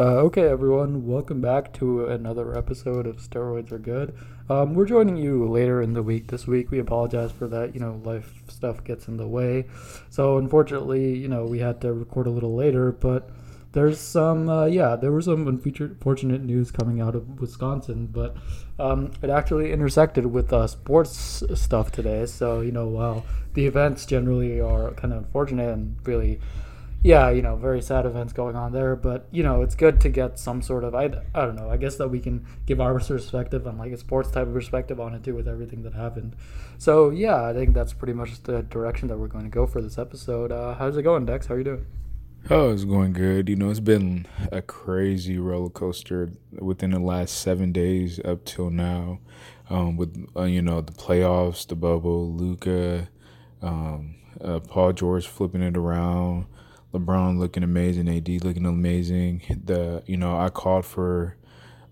Uh, okay, everyone, welcome back to another episode of Steroids Are Good. Um, we're joining you later in the week this week. We apologize for that. You know, life stuff gets in the way. So, unfortunately, you know, we had to record a little later, but there's some, uh, yeah, there was some unfortunate news coming out of Wisconsin, but um, it actually intersected with uh, sports stuff today. So, you know, while the events generally are kind of unfortunate and really yeah, you know, very sad events going on there, but you know, it's good to get some sort of I, I don't know. I guess that we can give our perspective on like a sports type of perspective on it too with everything that happened. So yeah, I think that's pretty much the direction that we're going to go for this episode. Uh, how's it going, Dex? How are you doing? Oh, it's going good. You know, it's been a crazy roller coaster within the last seven days up till now, um, with uh, you know the playoffs, the bubble, Luka, um, uh, Paul George flipping it around. LeBron looking amazing, AD looking amazing. The you know I called for.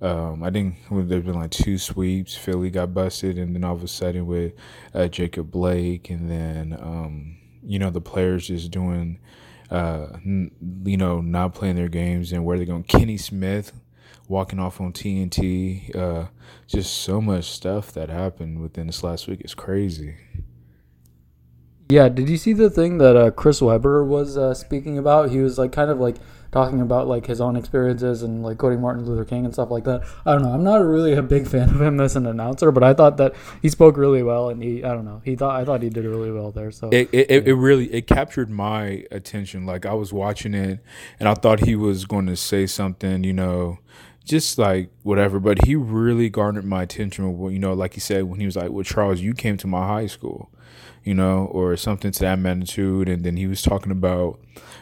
Um, I think there's been like two sweeps. Philly got busted, and then all of a sudden with uh, Jacob Blake, and then um, you know the players just doing, uh, n- you know, not playing their games and where they're going. Kenny Smith walking off on TNT. Uh, just so much stuff that happened within this last week. It's crazy. Yeah, did you see the thing that uh, Chris Webber was uh, speaking about? He was like kind of like talking about like his own experiences and like quoting Martin Luther King and stuff like that. I don't know. I'm not really a big fan of him as an announcer, but I thought that he spoke really well and he I don't know. He thought I thought he did really well there. So it it, yeah. it really it captured my attention. Like I was watching it and I thought he was going to say something, you know, just like whatever, but he really garnered my attention. You know, like he said when he was like, "Well, Charles, you came to my high school." You know, or something to that magnitude. And then he was talking about,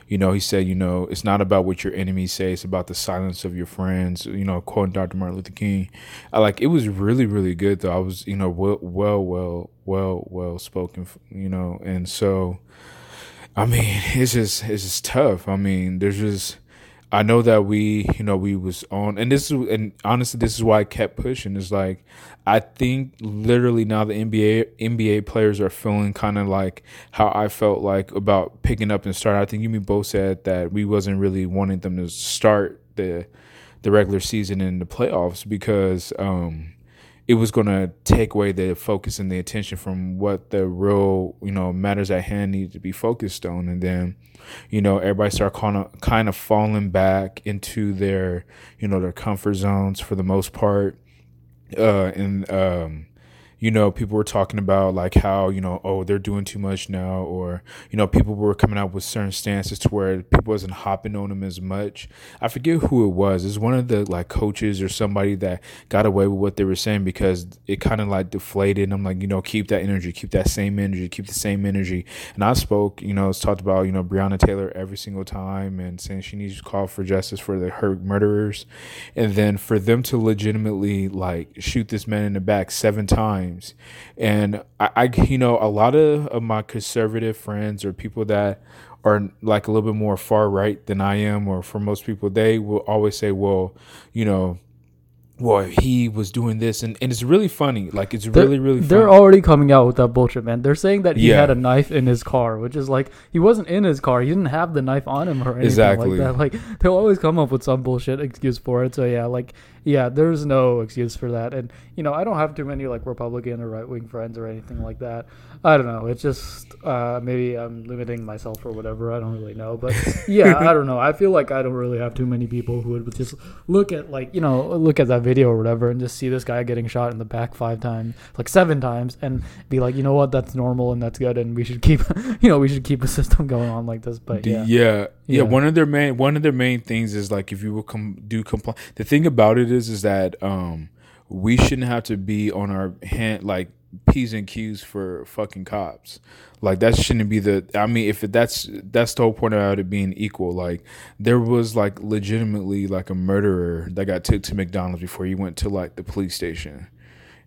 you know, he said, you know, it's not about what your enemies say, it's about the silence of your friends, you know, quoting Dr. Martin Luther King. I like it was really, really good though. I was, you know, well, well, well, well, well spoken, you know, and so, I mean, it's just, it's just tough. I mean, there's just, I know that we, you know, we was on, and this is, and honestly, this is why I kept pushing. Is like, I think literally now the NBA NBA players are feeling kind of like how I felt like about picking up and start. I think you me both said that we wasn't really wanting them to start the the regular season in the playoffs because um, it was going to take away the focus and the attention from what the real you know matters at hand needed to be focused on. And then you know everybody started kind of kind of falling back into their you know their comfort zones for the most part. Uh and um you know, people were talking about like how, you know, oh, they're doing too much now, or, you know, people were coming out with certain stances to where people wasn't hopping on them as much. I forget who it was. It's one of the like coaches or somebody that got away with what they were saying because it kind of like deflated. And I'm like, you know, keep that energy, keep that same energy, keep the same energy. And I spoke, you know, it's talked about, you know, Breonna Taylor every single time and saying she needs to call for justice for the her murderers. And then for them to legitimately like shoot this man in the back seven times And I, I, you know, a lot of, of my conservative friends or people that are like a little bit more far right than I am, or for most people, they will always say, well, you know, well, he was doing this, and, and it's really funny. Like it's they're, really really. Funny. They're already coming out with that bullshit, man. They're saying that he yeah. had a knife in his car, which is like he wasn't in his car. He didn't have the knife on him or anything exactly. like that. Like they'll always come up with some bullshit excuse for it. So yeah, like yeah, there's no excuse for that. And you know, I don't have too many like Republican or right wing friends or anything like that. I don't know. It's just uh, maybe I'm limiting myself or whatever. I don't really know. But yeah, I don't know. I feel like I don't really have too many people who would just look at like you know look at that video or whatever and just see this guy getting shot in the back five times, like seven times, and be like, you know what, that's normal and that's good, and we should keep you know we should keep a system going on like this. But yeah, yeah, yeah. one of their main one of their main things is like if you will come do comply. The thing about it is is that um, we shouldn't have to be on our hand like p's and q's for fucking cops. Like that shouldn't be the i mean if that's that's the whole point about it being equal. Like there was like legitimately like a murderer that got took to mcdonald's before he went to like the police station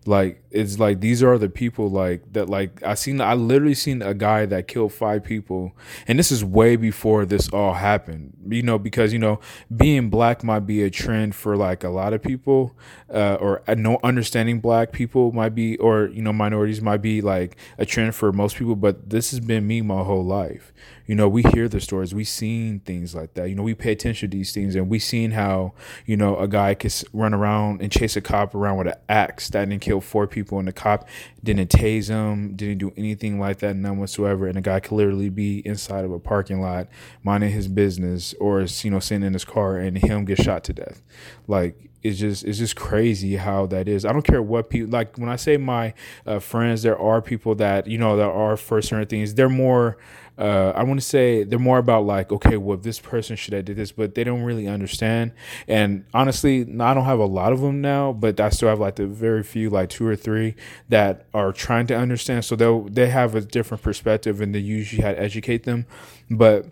like it's like these are the people like that like I seen I literally seen a guy that killed five people and this is way before this all happened. You know because you know being black might be a trend for like a lot of people uh, or uh, no understanding black people might be or you know minorities might be like a trend for most people but this has been me my whole life. You know, we hear the stories, we seen things like that. You know, we pay attention to these things, and we seen how you know a guy could run around and chase a cop around with an axe that didn't kill four people, and the cop didn't tase him, didn't do anything like that, none whatsoever, and a guy could literally be inside of a parking lot minding his business, or you know, sitting in his car, and him get shot to death. Like it's just it's just crazy how that is. I don't care what people like when I say my uh, friends. There are people that you know that are for certain things. They're more. Uh, I want to say they're more about like, okay, well, this person should have did this, but they don't really understand. And honestly, I don't have a lot of them now, but I still have like the very few, like two or three that are trying to understand. So they they have a different perspective, and they usually had to educate them. But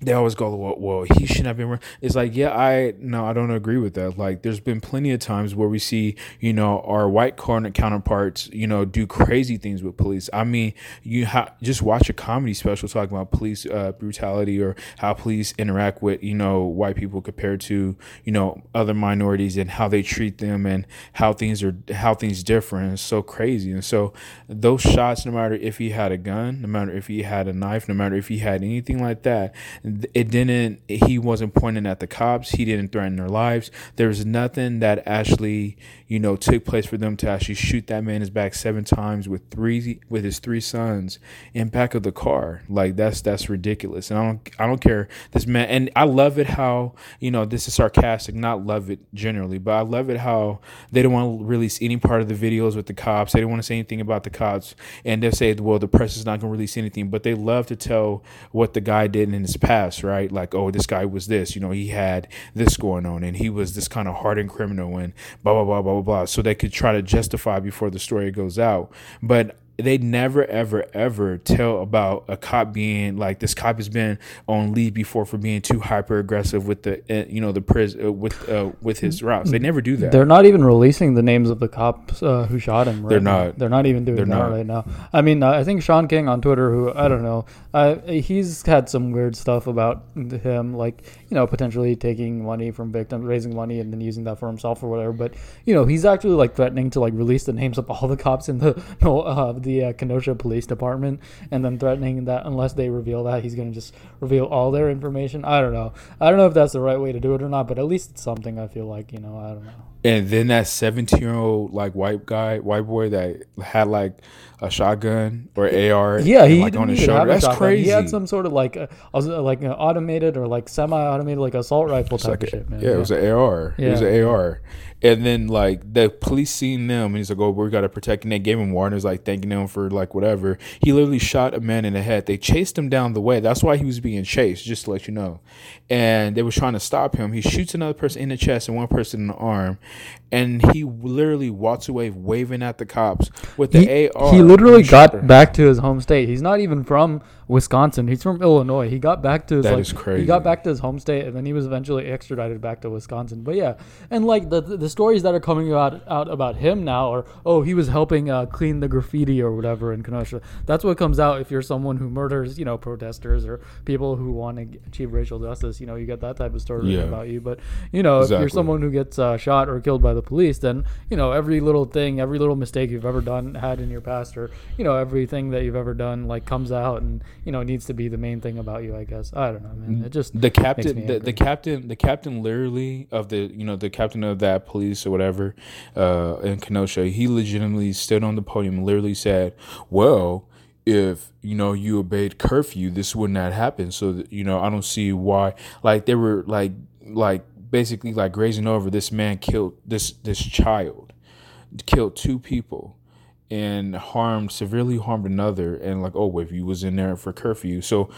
they always go, well, well, he shouldn't have been. It's like, yeah, I no, I don't agree with that. Like, there's been plenty of times where we see, you know, our white counterparts, you know, do crazy things with police. I mean, you ha- just watch a comedy special talking about police uh, brutality or how police interact with, you know, white people compared to, you know, other minorities and how they treat them and how things are how things differ. And it's so crazy. And so those shots, no matter if he had a gun, no matter if he had a knife, no matter if he had anything like that it didn't he wasn't pointing at the cops. He didn't threaten their lives. There was nothing that actually you know took place for them to actually shoot that man in his back seven times with three with his three sons in back of the car. Like that's that's ridiculous. And i don't i don't care. This man and i love it how you know this is sarcastic not love it generally but i love it how they don't want to release any part of the videos with the cops. They don't want to say anything about the cops. And they'll say well the press is not going to release anything. But they love to tell what the guy did in his past past, right? Like, oh, this guy was this, you know, he had this going on and he was this kind of hardened criminal and blah, blah, blah, blah, blah, blah. So they could try to justify before the story goes out. But they never ever ever tell about a cop being like this cop has been on leave before for being too hyper aggressive with the uh, you know the prison uh, with uh, with his routes. They never do that. They're not even releasing the names of the cops uh, who shot him. Right they're now. not. They're not even doing they're that not. right now. I mean, I think Shaun King on Twitter, who I don't know, he's had some weird stuff about him, like you know potentially taking money from victims, raising money, and then using that for himself or whatever. But you know he's actually like threatening to like release the names of all the cops in the uh, the uh, Kenosha Police Department, and then threatening that unless they reveal that, he's going to just reveal all their information. I don't know. I don't know if that's the right way to do it or not, but at least it's something. I feel like you know. I don't know. And then that seventeen year old like white guy, white boy that had like a shotgun or AR. Yeah, he like on his shoulder. That's crazy. He had some sort of like a, like an automated or like semi-automated like assault rifle type like of shit, man. Yeah, yeah, it was an AR. Yeah. It was an AR. And then like the police seen them and he's like, Oh, we gotta protect and they gave him warnings like thanking them for like whatever. He literally shot a man in the head. They chased him down the way. That's why he was being chased, just to let you know. And they were trying to stop him. He shoots another person in the chest and one person in the arm. And he literally walks away waving at the cops with the he, AR. He literally got back to his home state. He's not even from Wisconsin. He's from Illinois. He got back to his that like, is crazy. He got back to his home state, and then he was eventually extradited back to Wisconsin. But yeah, and like the the stories that are coming out out about him now are oh he was helping uh, clean the graffiti or whatever in Kenosha. That's what comes out if you're someone who murders you know protesters or people who want to achieve racial justice. You know you get that type of story yeah. about you. But you know exactly. if you're someone who gets uh, shot or killed by the police, then you know every little thing, every little mistake you've ever done had in your past, or you know everything that you've ever done like comes out and you know needs to be the main thing about you. I guess I don't know, man. It just the captain, the, the, captain, the captain, literally of the you know the captain of that police or whatever uh, in Kenosha. He legitimately stood on the podium and literally said, "Well." If you know you obeyed curfew, this would not happen. So that, you know, I don't see why. Like they were like like basically like grazing over. This man killed this this child, killed two people and harmed severely harmed another and like oh if you was in there for curfew so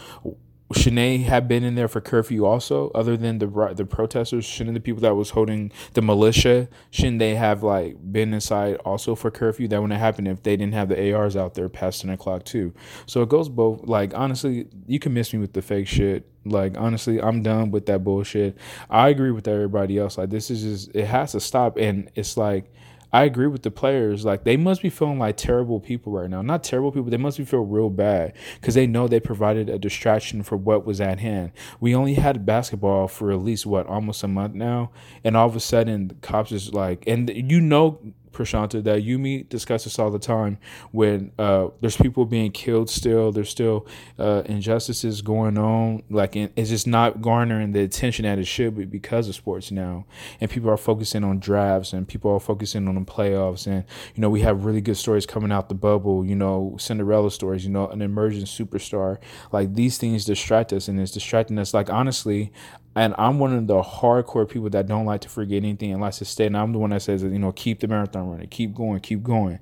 Shanae had been in there for curfew also, other than the the protesters. Shouldn't the people that was holding the militia shouldn't they have like been inside also for curfew? That wouldn't happen if they didn't have the ARs out there past ten o'clock too. So it goes both. Like honestly, you can miss me with the fake shit. Like honestly, I'm done with that bullshit. I agree with everybody else. Like this is just it has to stop, and it's like I agree with the players. Like they must be feeling like terrible people right now. Not terrible people. They must be feel real bad because they know they provided a distraction for what was at hand. We only had basketball for at least what almost a month now, and all of a sudden cops is like, and you know Prashanta, that you meet discuss this all the time. When uh, there's people being killed, still there's still uh, injustices going on. Like it's just not garnering the attention that it should be because of sports now, and people are focusing on drafts and people are focusing on the playoffs. And you know we have really good stories coming out the bubble. You know Cinderella stories. You know an emerging superstar. Like these things distract us, and it's distracting us. Like honestly, and I'm one of the hardcore people that don't like to forget anything and likes to stay. And I'm the one that says, you know, keep the marathon running, keep going, keep going.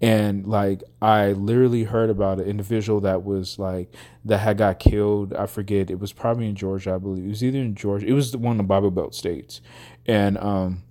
And like, I literally heard about an individual that was like, that had got killed. I forget. It was probably in Georgia, I believe. It was either in Georgia. It was one of the Bible Belt states. And, um,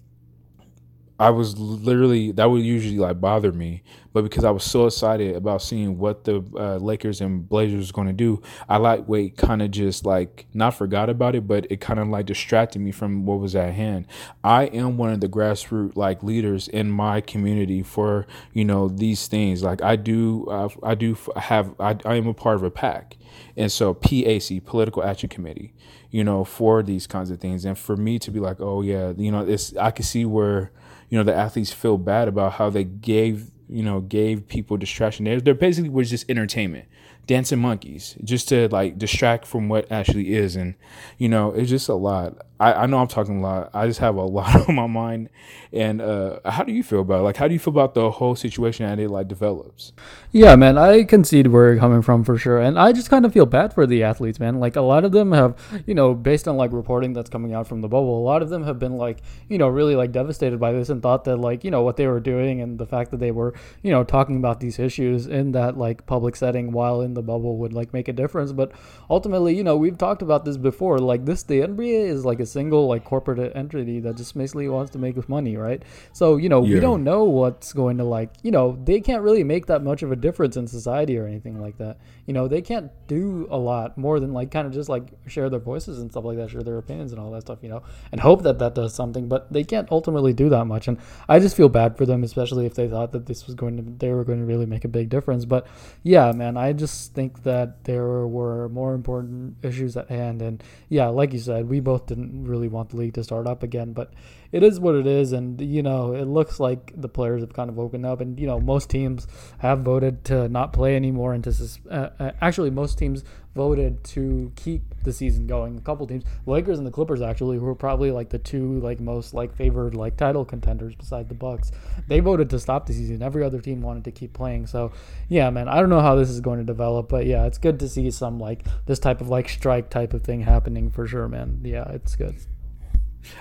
I was literally that would usually like bother me, but because I was so excited about seeing what the uh, Lakers and Blazers was going to do, I lightweight kind of just like not forgot about it, but it kind of like distracted me from what was at hand. I am one of the grassroots like leaders in my community for you know these things. Like I do, uh, I do have I, I am a part of a PAC, and so PAC Political Action Committee, you know, for these kinds of things, and for me to be like, oh yeah, you know, it's I can see where you know the athletes feel bad about how they gave you know gave people distraction. They're, they're basically was just entertainment, dancing monkeys, just to like distract from what actually is, and you know it's just a lot. I, I know I'm talking a lot. I just have a lot on my mind. And uh, how do you feel about it? Like, how do you feel about the whole situation and it like develops? Yeah, man, I concede where you're coming from for sure. And I just kind of feel bad for the athletes, man. Like, a lot of them have, you know, based on like reporting that's coming out from the bubble, a lot of them have been like, you know, really like devastated by this and thought that like, you know, what they were doing and the fact that they were, you know, talking about these issues in that like public setting while in the bubble would like make a difference. But ultimately, you know, we've talked about this before. Like, this, the NBA is like a single like corporate entity that just basically wants to make money, right? So you know yeah. we don't know what's going to like you know they can't really make that much of a difference in society or anything like that. You know they can't do a lot more than like kind of just like share their voices and stuff like that, share their opinions and all that stuff, you know, and hope that that does something. But they can't ultimately do that much, and I just feel bad for them, especially if they thought that this was going to they were going to really make a big difference. But yeah, man, I just think that there were more important issues at hand, and yeah, like you said, we both didn't really want the league to start up again. But it is what it is, and you know it looks like the players have kind of woken up, and you know most teams have voted to not play anymore, and to sus- uh, uh, actually most teams voted to keep the season going. A couple teams, Lakers and the Clippers, actually, who were probably like the two like most like favored like title contenders beside the Bucks, they voted to stop the season. Every other team wanted to keep playing. So yeah, man, I don't know how this is going to develop, but yeah, it's good to see some like this type of like strike type of thing happening for sure, man. Yeah, it's good.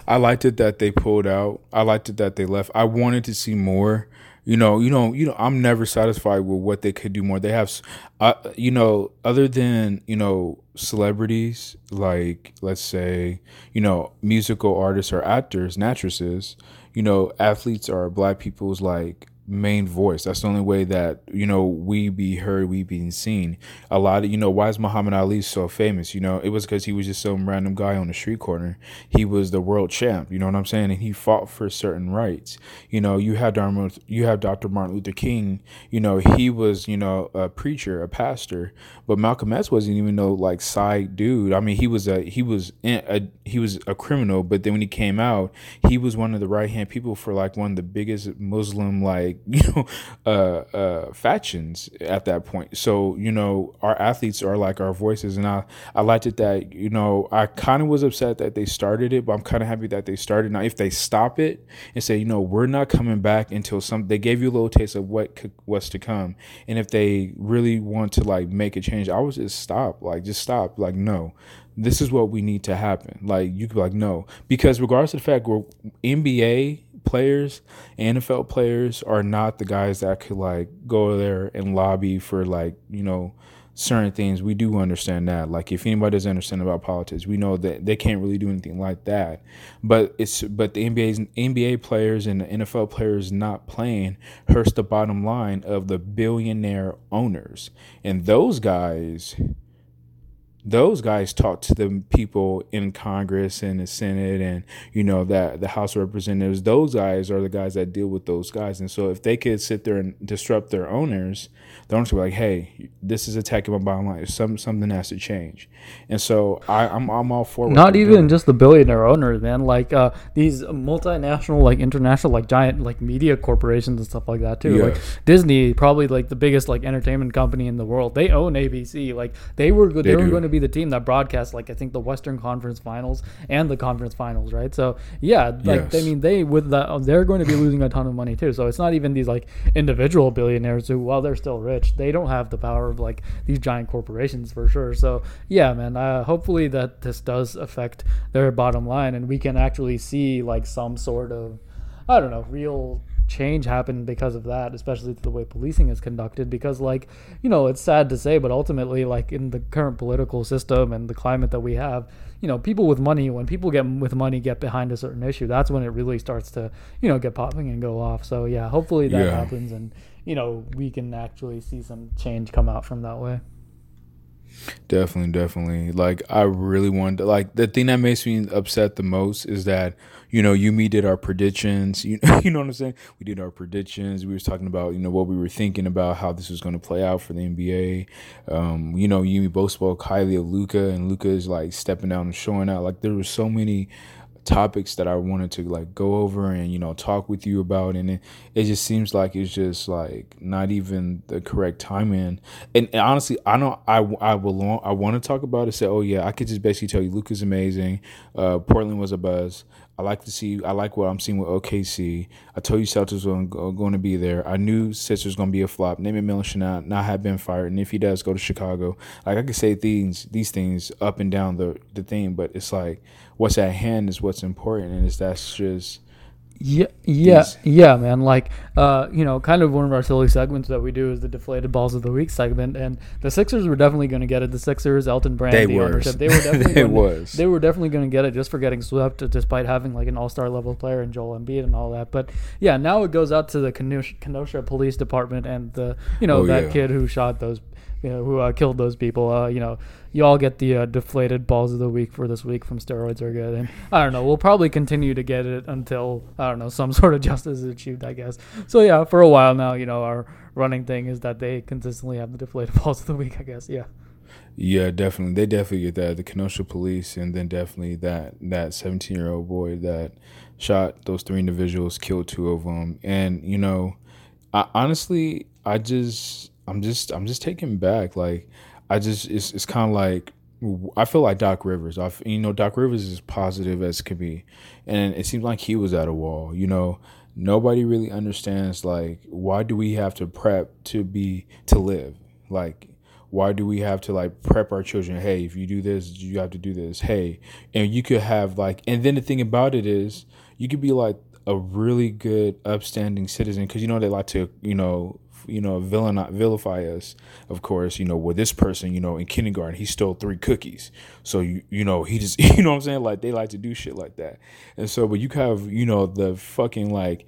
I liked it that they pulled out. I liked it that they left. I wanted to see more. You know, you know, you know. I'm never satisfied with what they could do more. They have, uh, you know, other than you know celebrities like let's say you know musical artists or actors and actresses. You know, athletes are black people's like main voice. That's the only way that you know we be heard, we be seen. A lot of you know why is Muhammad Ali so famous? You know it was because he was just some random guy on the street corner. He was the world champ. You know what I'm saying? And he fought for certain rights. You know you had Dr. you have Dr. Martin Luther King. You know he was you know a preacher, a pastor, but Malcolm X wasn't even no like side dude. I mean he was a he was a, he was a criminal, but then when he came out, he was one of the right hand people for like one of the biggest Muslim like you know uh, uh, factions at that point. So you know our athletes are like our voices, and I I liked it that you know I kind of was upset that they started it, but I'm kind of happy that they started. Now if they stop it and say you know we're not coming back until some they gave you a little taste of what could, what's to come, and if they really want to like make a change, I would just stop, like just stop, like no this is what we need to happen. Like you could be like, no, because regardless of the fact we're NBA players, NFL players are not the guys that could like go there and lobby for like, you know, certain things. We do understand that. Like if anybody doesn't understand about politics, we know that they can't really do anything like that. But it's but the NBA's NBA players and the NFL players not playing hurts the bottom line of the billionaire owners. And those guys those guys talk to the people in Congress and the Senate and you know that the House of Representatives. Those guys are the guys that deal with those guys. And so if they could sit there and disrupt their owners, the owners would be like, "Hey, this is attacking my bottom line. Some something has to change." And so I, I'm I'm all for not even doing. just the billionaire owners, man. Like uh, these multinational, like international, like giant, like media corporations and stuff like that too. Yes. Like Disney, probably like the biggest like entertainment company in the world. They own ABC. Like they were good. They, they were going to be the team that broadcasts like I think the Western Conference Finals and the Conference Finals, right? So yeah, like yes. I mean they with that they're going to be losing a ton of money too. So it's not even these like individual billionaires who while they're still rich, they don't have the power of like these giant corporations for sure. So yeah, man, uh, hopefully that this does affect their bottom line and we can actually see like some sort of I don't know, real change happened because of that, especially to the way policing is conducted. Because, like, you know, it's sad to say, but ultimately, like in the current political system and the climate that we have, you know, people with money, when people get with money get behind a certain issue, that's when it really starts to, you know, get popping and go off. So yeah, hopefully that yeah. happens, and you know, we can actually see some change come out from that way. Definitely, definitely. Like I really wanted to, like the thing that makes me upset the most is that you know, you me did our predictions. You, you know what I'm saying? We did our predictions. We was talking about, you know, what we were thinking about how this was going to play out for the NBA. Um, you know, you both spoke highly of Luka, and Luka is like stepping out and showing out. Like there were so many topics that I wanted to like go over and you know talk with you about and it, it just seems like it's just like not even the correct timing. And, and honestly I know I I will I want to talk about it say oh yeah I could just basically tell you Luke is amazing uh, Portland was a buzz I like to see. I like what I'm seeing with OKC. I told you Celtics were going to be there. I knew Sixers going to be a flop. Nate McMillan should not, not have been fired, and if he does, go to Chicago. Like I could say things, these things up and down the the thing, but it's like what's at hand is what's important, and it's that's just yeah, yeah, yeah, man. Like, uh, you know, kind of one of our silly segments that we do is the deflated balls of the week segment, and the Sixers were definitely going to get it. The Sixers, Elton Brand, they the were. ownership, they were definitely they was. They were definitely going to get it just for getting swept, despite having like an All Star level player in Joel Embiid and all that. But yeah, now it goes out to the Kenosha, Kenosha Police Department and the you know oh, that yeah. kid who shot those you know, who uh, killed those people. Uh, you know, you all get the uh, deflated balls of the week for this week from steroids are good, and I don't know. We'll probably continue to get it until I don't know some sort of justice is achieved, I guess. So yeah, for a while now, you know, our running thing is that they consistently have the deflated balls of the week. I guess, yeah. Yeah, definitely. They definitely get that. The Kenosha police, and then definitely that that seventeen year old boy that shot those three individuals, killed two of them, and you know, I, honestly, I just I'm just I'm just taken back. Like I just it's it's kind of like I feel like Doc Rivers. I you know Doc Rivers is positive as could be, and it seems like he was at a wall. You know, nobody really understands like why do we have to prep to be to live like why do we have to like prep our children hey if you do this you have to do this hey and you could have like and then the thing about it is you could be like a really good upstanding citizen because you know they like to you know you know, villain not vilify us, of course, you know, with this person, you know, in kindergarten, he stole three cookies. So you you know, he just you know what I'm saying? Like they like to do shit like that. And so but you have, you know, the fucking like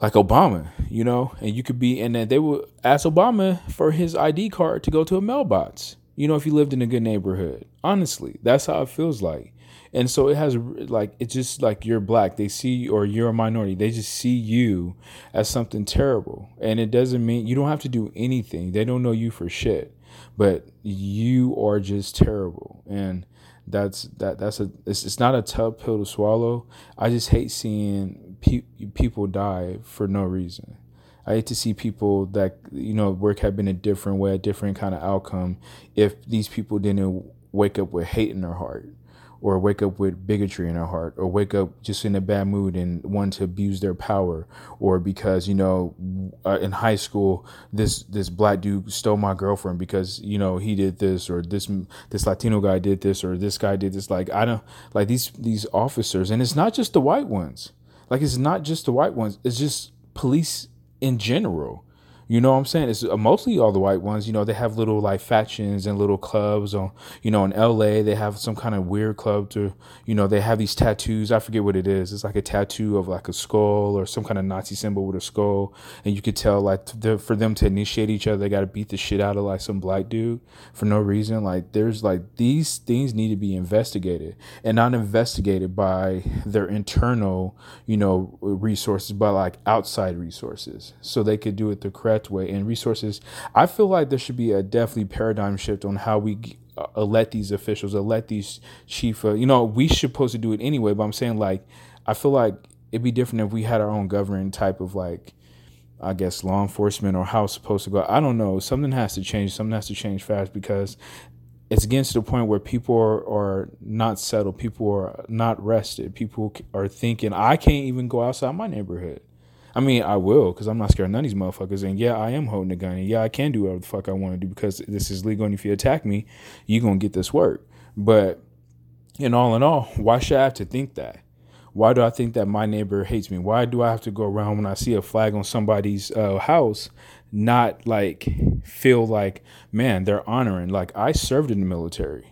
like Obama, you know, and you could be and then they would ask Obama for his ID card to go to a mailbox. You know, if you lived in a good neighborhood. Honestly, that's how it feels like and so it has like it's just like you're black. They see or you're a minority. They just see you as something terrible. And it doesn't mean you don't have to do anything. They don't know you for shit but you are just terrible. And that's that that's a it's, it's not a tough pill to swallow. I just hate seeing pe- people die for no reason. I hate to see people that you know work have been a different way, a different kind of outcome. If these people didn't wake up with hate in their heart, or wake up with bigotry in our heart or wake up just in a bad mood and want to abuse their power or because you know uh, in high school this this black dude stole my girlfriend because you know he did this or this this latino guy did this or this guy did this. Like i don't like these these officers and it's not just the white ones. Like it's not just the white ones. It's just police in general You know what I'm saying? It's uh, mostly all the white ones. You know, they have little like factions and little clubs. On you know, in LA, they have some kind of weird club to, you know, they have these tattoos. I forget what it is. It's like a tattoo of like a skull or some kind of Nazi symbol with a skull, and you could tell like for them to initiate each other, they got to beat the shit out of like some black dude for no reason. Like there's like these things need to be investigated and not investigated by their internal, you know, resources, but like outside resources, so they could do it the correct correct way and resources. I feel like there should be a definitely paradigm shift on how we uh, elect these officials, elect these chief. Uh, you know, we supposed to do it anyway, but I'm saying like I feel like it'd be different if we had our own governing type of like. I guess law enforcement or how it's supposed to go. I don't know. Something has to change. Something has to change fast because it's getting to the point where people are, are not settled. People are not rested. People are thinking, I can't even go outside my neighborhood. I mean, I will because I'm not scared of none of these motherfuckers. And yeah, I am holding a gun. And yeah, I can do whatever the fuck I want to do because this is legal. And if you attack me, you're going to get this work. But in all in all, why should I have to think that? Why do I think that my neighbor hates me? Why do I have to go around when I see a flag on somebody's uh, house, not like feel like, man, they're honoring? Like, I served in the military.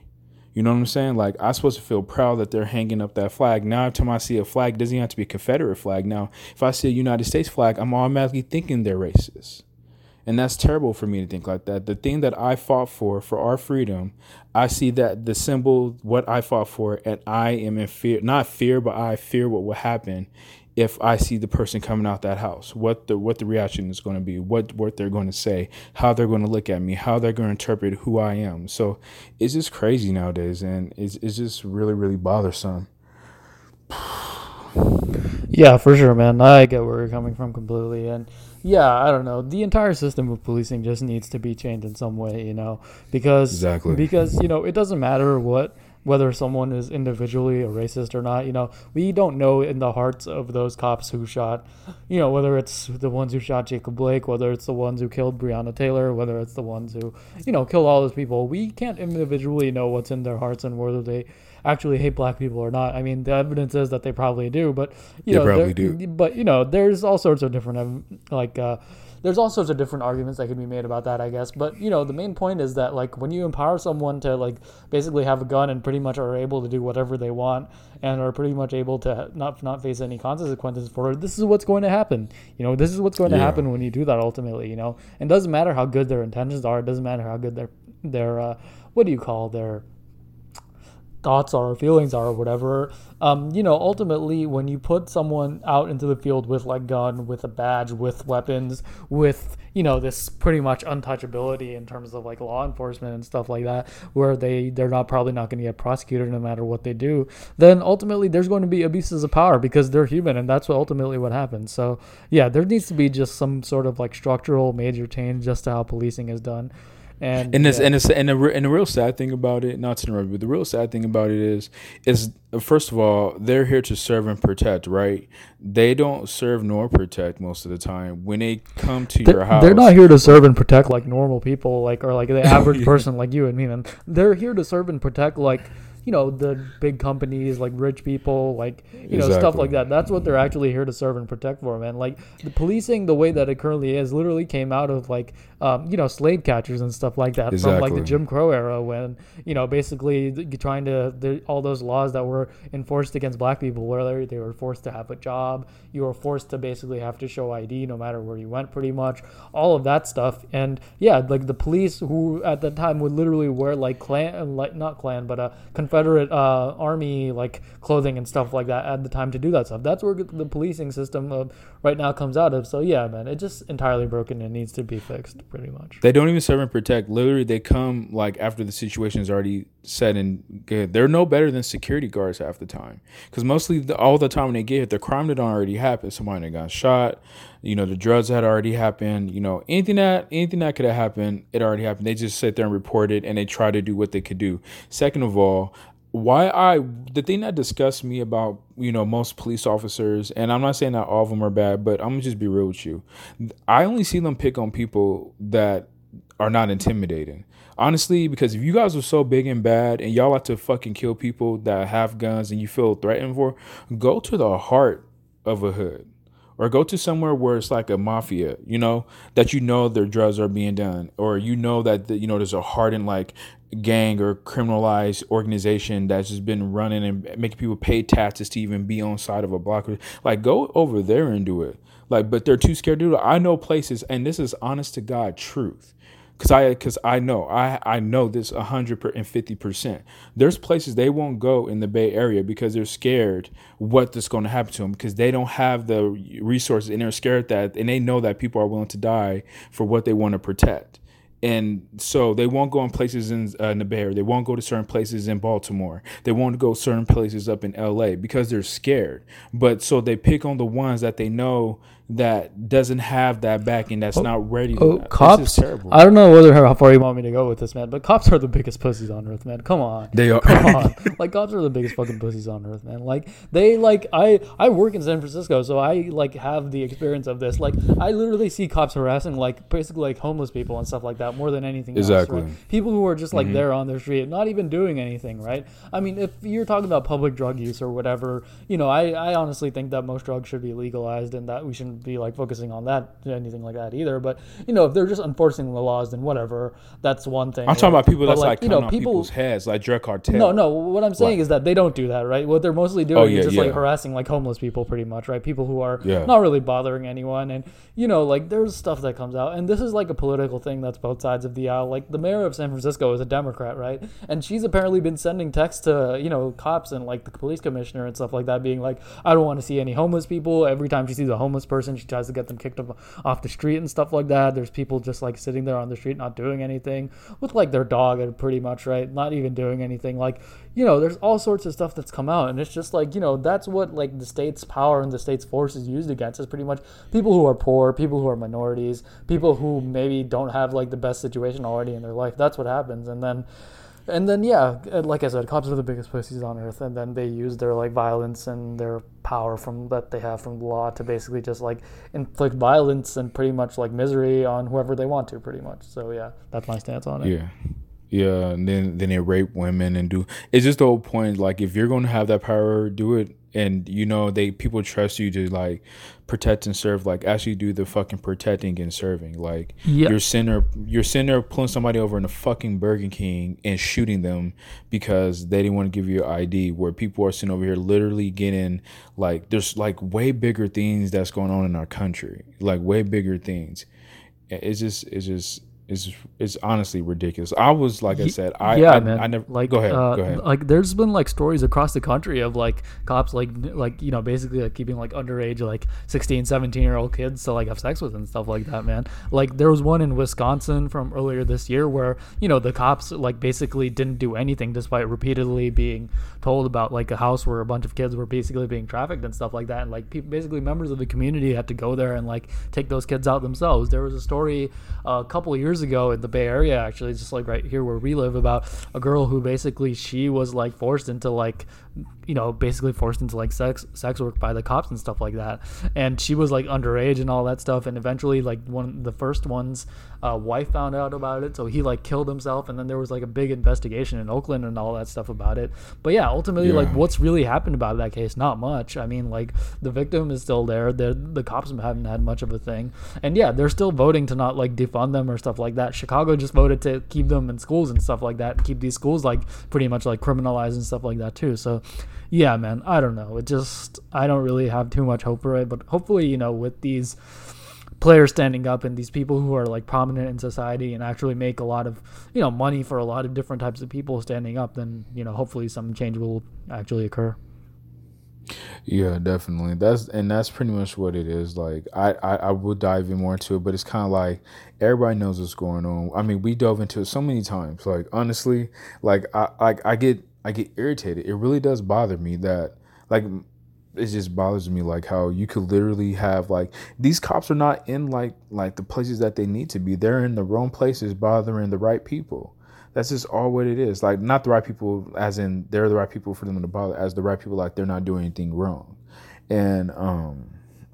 You know what I'm saying? Like I'm supposed to feel proud that they're hanging up that flag. Now, every time I see a flag, doesn't have to be a Confederate flag. Now, if I see a United States flag, I'm automatically thinking they're racist. And that's terrible for me to think like that. The thing that I fought for, for our freedom, I see that the symbol, what I fought for, and I am in fear, not fear, but I fear what will happen if I see the person coming out that house, what the what the reaction is going to be, what what they're going to say, how they're going to look at me, how they're going to interpret who I am. So it's just crazy nowadays, and it's it's just really really bothersome. Yeah, for sure, man. I get where you're coming from completely, and yeah, I don't know. The entire system of policing just needs to be changed in some way, you know, because exactly because you know it doesn't matter what whether someone is individually a racist or not. You know, we don't know in the hearts of those cops who shot, you know, whether it's the ones who shot Jacob Blake, whether it's the ones who killed Breonna Taylor, whether it's the ones who, you know, killed all those people. We can't individually know what's in their hearts and whether they actually hate black people or not. I mean, the evidence is that they probably do, but you they know, probably do. But you know, there's all sorts of different like. Uh, there's all sorts of different arguments that can be made about that, I guess. But you know, the main point is that like when you empower someone to like basically have a gun and pretty much are able to do whatever they want and are pretty much able to not not face any consequences for it, this is what's going to happen. You know, this is what's going yeah. to happen when you do that ultimately. You know, and it doesn't matter how good their intentions are. It doesn't matter how good their their uh, what do you call their thoughts are feelings are or whatever um, you know ultimately when you put someone out into the field with like gun with a badge with weapons with you know this pretty much untouchability in terms of like law enforcement and stuff like that where they they're not probably not going to get prosecuted no matter what they do then ultimately there's going to be abuses of power because they're human and that's what ultimately what happens. So yeah there needs to be just some sort of like structural major change just to how policing is done and and, yeah. and, it's, and, the, and the real sad thing about it, not to interrupt, but the real sad thing about it is, is first of all, they're here to serve and protect, right? They don't serve nor protect most of the time. When they come to they're, your house, they're not here to serve and protect like normal people, like or like the average yeah. person like you and me. Man, they're here to serve and protect like you know the big companies like rich people like you know stuff like that. That's what they're actually here to serve and protect for man. Like the policing the way that it currently is literally came out of like um, you know slave catchers and stuff like that exactly. from like the jim crow era when you know basically trying to the, all those laws that were enforced against black people where they were forced to have a job you were forced to basically have to show id no matter where you went pretty much all of that stuff. And yeah like the police who at the time would literally wear like Klan like not Klan but a Confederate uh, army like clothing and stuff like that at the time to do that stuff. That's where the policing system uh, right now comes out of. So yeah, man, it's just entirely broken and needs to be fixed pretty much. They don't even serve and protect. Literally, they come like after the situation is already set and good. They're no better than security guards half the time because mostly the, all the time when they get here, the crime that already happened. Somebody that got shot. You know, the drugs had already happened. You know, anything that anything that could have happened, it already happened. They just sit there and report it, and they try to do what they could do. Second of all, why I the thing that disgusts me about you know most police officers, and I'm not saying that all of them are bad, but I'm gonna just be real with you. I only see them pick on people that are not intimidating. Honestly, because if you guys are so big and bad and y'all like to fucking kill people that have guns and you feel threatened for, go to the heart of a hood or go to somewhere where it's like a mafia, you know, that you know their drugs are being done, or you know that the, you know there's a hardened like gang or criminalized organization that's just been running and making people pay taxes to even be on side of a block. Like go over there and do it. Like, but they're too scared to do it. I know places, and this is honest to God truth because I because I know I I know this hundred and fifty percent. There's places they won't go in the Bay Area because they're scared what is going to happen to them because they don't have the resources and they're scared that and they know that people are willing to die for what they want to protect. And so they won't go in places in, uh, in the Bay Area. They won't go to certain places in Baltimore. They won't go certain places up in LA because they're scared. But so they pick on the ones that they know that doesn't have that backing that's oh, not ready to oh, cops? i don't know whether how far you want me to go with this man but cops are the biggest pussies on earth man. Come on. They are. Come on. Like cops are the biggest fucking pussies on earth man. Like they like i i work in san francisco so i like have the experience of this. Like i literally see cops harassing like basically like homeless people and stuff like that more than anything exactly else, right? people who are just like mm-hmm. there on their street not even doing anything right? I mean if you're talking about public drug use or whatever you know i i honestly think that most drugs should be legalized and that we shouldn't be like focusing on that anything like that either. But you know, if they're just enforcing the laws, then whatever. That's one thing. I'm talking about people that's like, like you know people, people's heads, like drug cartel. No, no. What I'm saying like, is that they don't do that, right? What they're mostly oh, doing oh, yeah, is just yeah. like harassing like homeless people, pretty much, right? People who are yeah. not really bothering anyone, and you know, like there's stuff that comes out, and this is like a political thing that's both sides of the aisle. Like the mayor of San Francisco is a Democrat, right? And she's apparently been sending texts to you know cops and like the police commissioner and stuff like that, being like, I don't want to see any homeless people. Every time she sees a homeless person, she tries to get them kicked off the street and stuff like that. There's people just like sitting there on the street not doing anything with like their dog and pretty much right, not even doing anything. Like you know, there's all sorts of stuff that's come out, and it's just like you know that's what like the state's power and the state's force is used against is pretty much people who are poor, people who are minorities, people who maybe don't have like the best situation already in their life. That's what happens, and then and then yeah, uh, like I said, cops are the biggest pussies on earth, and then they use their like violence and their power from that they have from the law to basically just like inflict violence and pretty much like misery on whoever they want to, pretty much. So yeah, that's my stance on it. Yeah. Yeah, and then then they rape women and do. It's just the whole point. Like, if you're going to have that power, do it and you know they people trust you to like protect and serve like actually do the fucking protecting and serving like yep. you're center you're center pulling somebody over in a fucking burger king and shooting them because they didn't want to give you an id where people are sitting over here literally getting like there's like way bigger things that's going on in our country like way bigger things it's just it's just is is honestly ridiculous. I was like I said, I yeah, I, man. I never like go ahead, uh, go ahead. Like there's been like stories across the country of like cops like like you know basically like keeping like underage like 16, 17 year old kids to like have sex with and stuff like that, man. Like there was one in Wisconsin from earlier this year where you know the cops like basically didn't do anything despite repeatedly being told about like a house where a bunch of kids were basically being trafficked and stuff like that, and like people basically members of the community had to go there and like take those kids out themselves. There was a story uh, a couple years years ago in the Bay Area, actually, just like right here where we live, about a girl who basically she was like forced into like you know, basically forced into like sex sex work by the cops and stuff like that. And she was like underage and all that stuff. And eventually, like one the first one's uh, wife found out about it, so he like killed himself. And then there was like a big investigation in Oakland and all that stuff about it. But yeah, ultimately, yeah. like what's really happened about that case? Not much. I mean, like the victim is still there. The the cops haven't had much of a thing. And yeah, they're still voting to not like defund them or stuff like that. Chicago just voted to keep them in schools and stuff like that, and keep these schools like pretty much like criminalized and stuff like that too. So yeah, man, I don't know. It just I don't really have too much hope for it, but hopefully, you know, with these players standing up and these people who are like prominent in society and actually make a lot of you know money for a lot of different types of people standing up then you know hopefully some change will actually occur. Yeah definitely. That's and that's pretty much what it is like i i, I will dive in more into it but it's kind of like everybody knows what's going on. I mean we dove into it so many times like honestly like i like i get I get irritated. It really does bother me that like it just bothers me like how you could literally have like these cops are not in like like the places that they need to be. They're in the wrong places bothering the right people. That's just all what it is. Like not the right people as in they're the right people for them to bother as the right people like they're not doing anything wrong. And um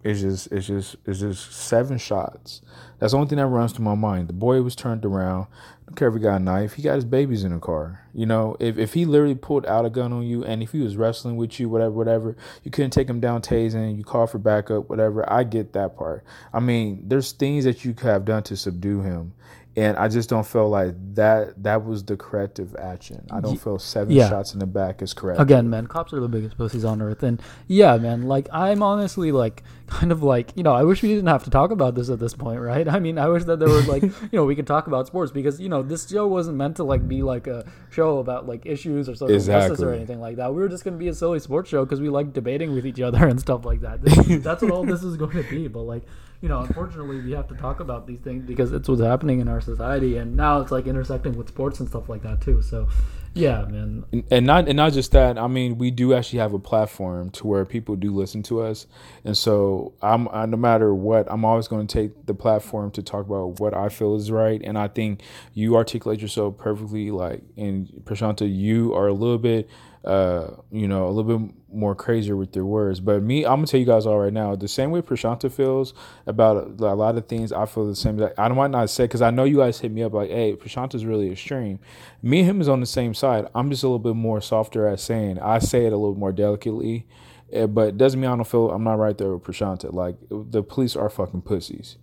It's just it's just it's just seven shots. That's the only thing that runs through my mind. The boy was turned around. Don't care if he got a knife. He got his babies in the car. You know, if, if he literally pulled out a gun on you and if he was wrestling with you, whatever, whatever, you couldn't take him down tasing, you call for backup, whatever. I get that part. I mean, there's things that you could have done to subdue him and I just don't feel like that that was the corrective action. I don't feel seven Yeah. shots in the back is correct. Again, man, cops are the biggest pussies on earth, and yeah, man, like I'm honestly like kind of like you know I wish we didn't have to talk about this at this point, right? I mean, I wish that there was like you know we could talk about sports because you know this show wasn't meant to like be like a show about like issues or social justice or anything like that. We were just gonna be a silly sports show because we like debating with each other and stuff like that. This- that's what all this is going to be. But like you know, unfortunately, we have to talk about these things because it's what's happening in our society, and now it's like intersecting with sports and stuff like that too. So. Yeah, man. and, and not and not just that. I mean, we do actually have a platform to where people do listen to us, and so I'm I, no matter what, I'm always going to take the platform to talk about what I feel is right, and I think you articulate yourself perfectly. Like, and Prashanta, you are a little bit, uh, you know, a little bit more crazier with your words. But me, I'm gonna tell you guys all right now, the same way Prashanta feels about a, lot of things, I feel the same. I might not say because I know you guys hit me up like, "Hey, Prashanta's really extreme." Me and him is on the same side. I'm just a little bit more softer at saying. I say it a little more delicately, eh, but it doesn't mean I don't feel I'm not right there with Prashanta. Like the police are fucking pussies.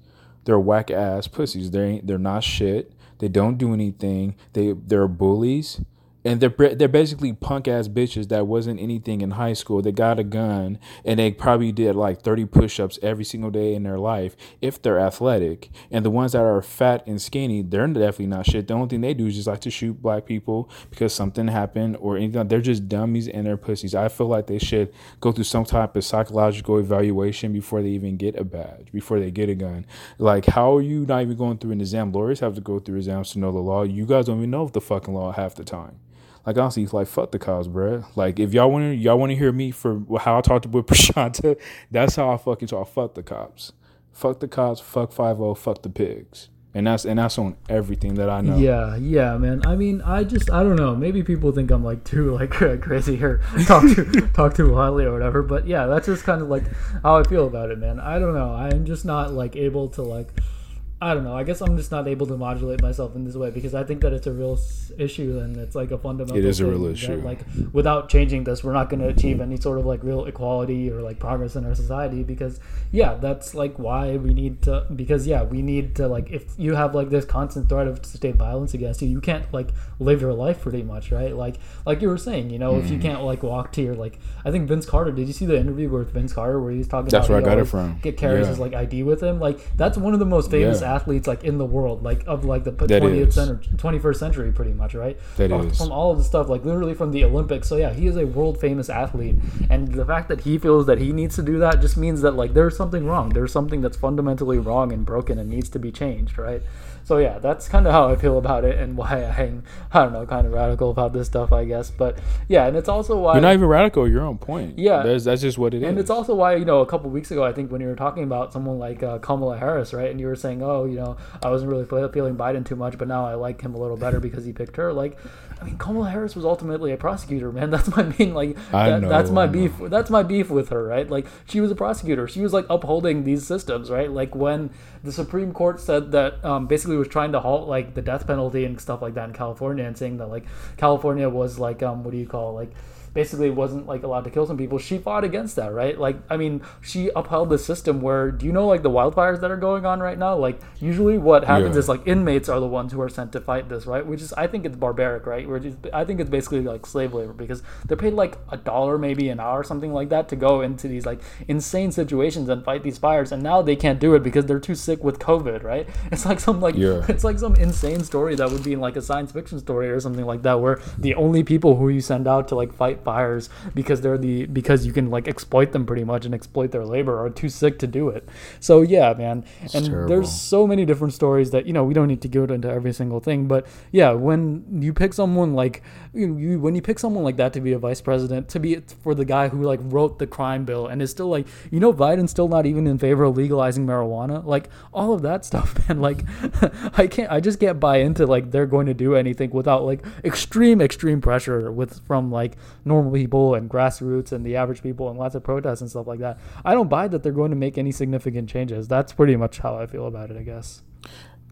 They're whack ass pussies. They ain't. They're not shit. They don't do anything. They they're bullies. And they're they're basically punk ass bitches that wasn't anything in high school. They got a gun and they probably did like thirty push ups every single day in their life if they're athletic. And the ones that are fat and skinny, they're definitely not shit. The only thing they do is just like to shoot black people because something happened or anything. They're just dummies and they're pussies. I feel like they should go through some type of psychological evaluation before they even get a badge, before they get a gun. Like, how are you not even going through an exam? Lawyers have to go through exams to know the law. You guys don't even know the fucking law half the time. Like honestly, like fuck the cops, bruh. Like if y'all want to, y'all want to hear me for how I talked with Prashanta, that's how I fucking talk. Fuck the cops, fuck the cops, fuck five o, fuck the pigs, and that's and that's on everything that I know. Yeah, yeah, man. I mean, I just, I don't know. Maybe people think I'm like too like crazy or talk too talk too wildly or whatever. But yeah, that's just kind of like how I feel about it, man. I don't know. I'm just not like able to like. I don't know. I guess I'm just not able to modulate myself in this way because I think that it's a real issue and it's like a fundamental. It is a real that, issue. Like without changing this, we're not going to achieve any sort of like real equality or like progress in our society because yeah, that's like why we need to because yeah, we need to like if you have like this constant threat of state violence against you, you can't like live your life pretty much, right? Like like you were saying, you know, if Mm-hmm. you can't like walk to your like I think Vince Carter. Did you see the interview with Vince Carter where he was talking That's about where I got it from. Get carries Yeah. his like ID with him. Like that's one of the most famous Yeah. Athletes like in the world, like of like the twentieth century, twenty first century, pretty much, right? That From- is. from all of the stuff, like literally from the Olympics. So yeah, he is a world famous athlete, and the fact that he feels that he needs to do that just means that like there's something wrong. There's something that's fundamentally wrong and broken and needs to be changed, right? So yeah, that's kind of how I feel about it and why I'm I don't know kind of radical about this stuff, I guess. But yeah, and it's also why You're not even radical. You're on point. Yeah. that's, that's just what it is. and it's also why you know a couple weeks ago I think when you were talking about someone like uh, Kamala Harris, right? And you were saying, oh, you know, I wasn't really fe- feeling Biden too much, but now I like him a little better because he picked her. Like, I mean, Kamala Harris was ultimately a prosecutor, man. That's my main like. That- know, that's my beef. That's my beef with her, right? Like, she was a prosecutor. She was like upholding these systems, right? Like when the Supreme Court said that um, basically was trying to halt like the death penalty and stuff like that in California, and saying that like California was like um, what do you call like basically wasn't like allowed to kill some people. She fought against that right? Like i mean she upheld the system where do you know like the wildfires that are going on right now? Like usually what happens Yeah. is like inmates are the ones who are sent to fight this right? Which is i think it's barbaric right? Which is i think it's basically like slave labor because they're paid like a dollar maybe an hour something like that to go into these like insane situations and fight these fires and now they can't do it because they're too sick with covid right? It's like some like Yeah. it's like some insane story that would be in like a science fiction story or something like that where the only people who you send out to like fight fires because they're the because you can like exploit them pretty much and exploit their labor are too sick to do it. So yeah man. And terrible. there's so many different stories that you know we don't need to go into every single thing but yeah when you pick someone like you, you when you pick someone like that to be a vice president to be for the guy who like wrote the crime bill and is still like you know biden's still not even in favor of legalizing marijuana? Like all of that stuff man like i can't i just can't buy into like they're going to do anything without like extreme extreme pressure with from like normal people and grassroots and the average people and lots of protests and stuff like that. I don't buy that they're going to make any significant changes. That's pretty much how I feel about it, I guess.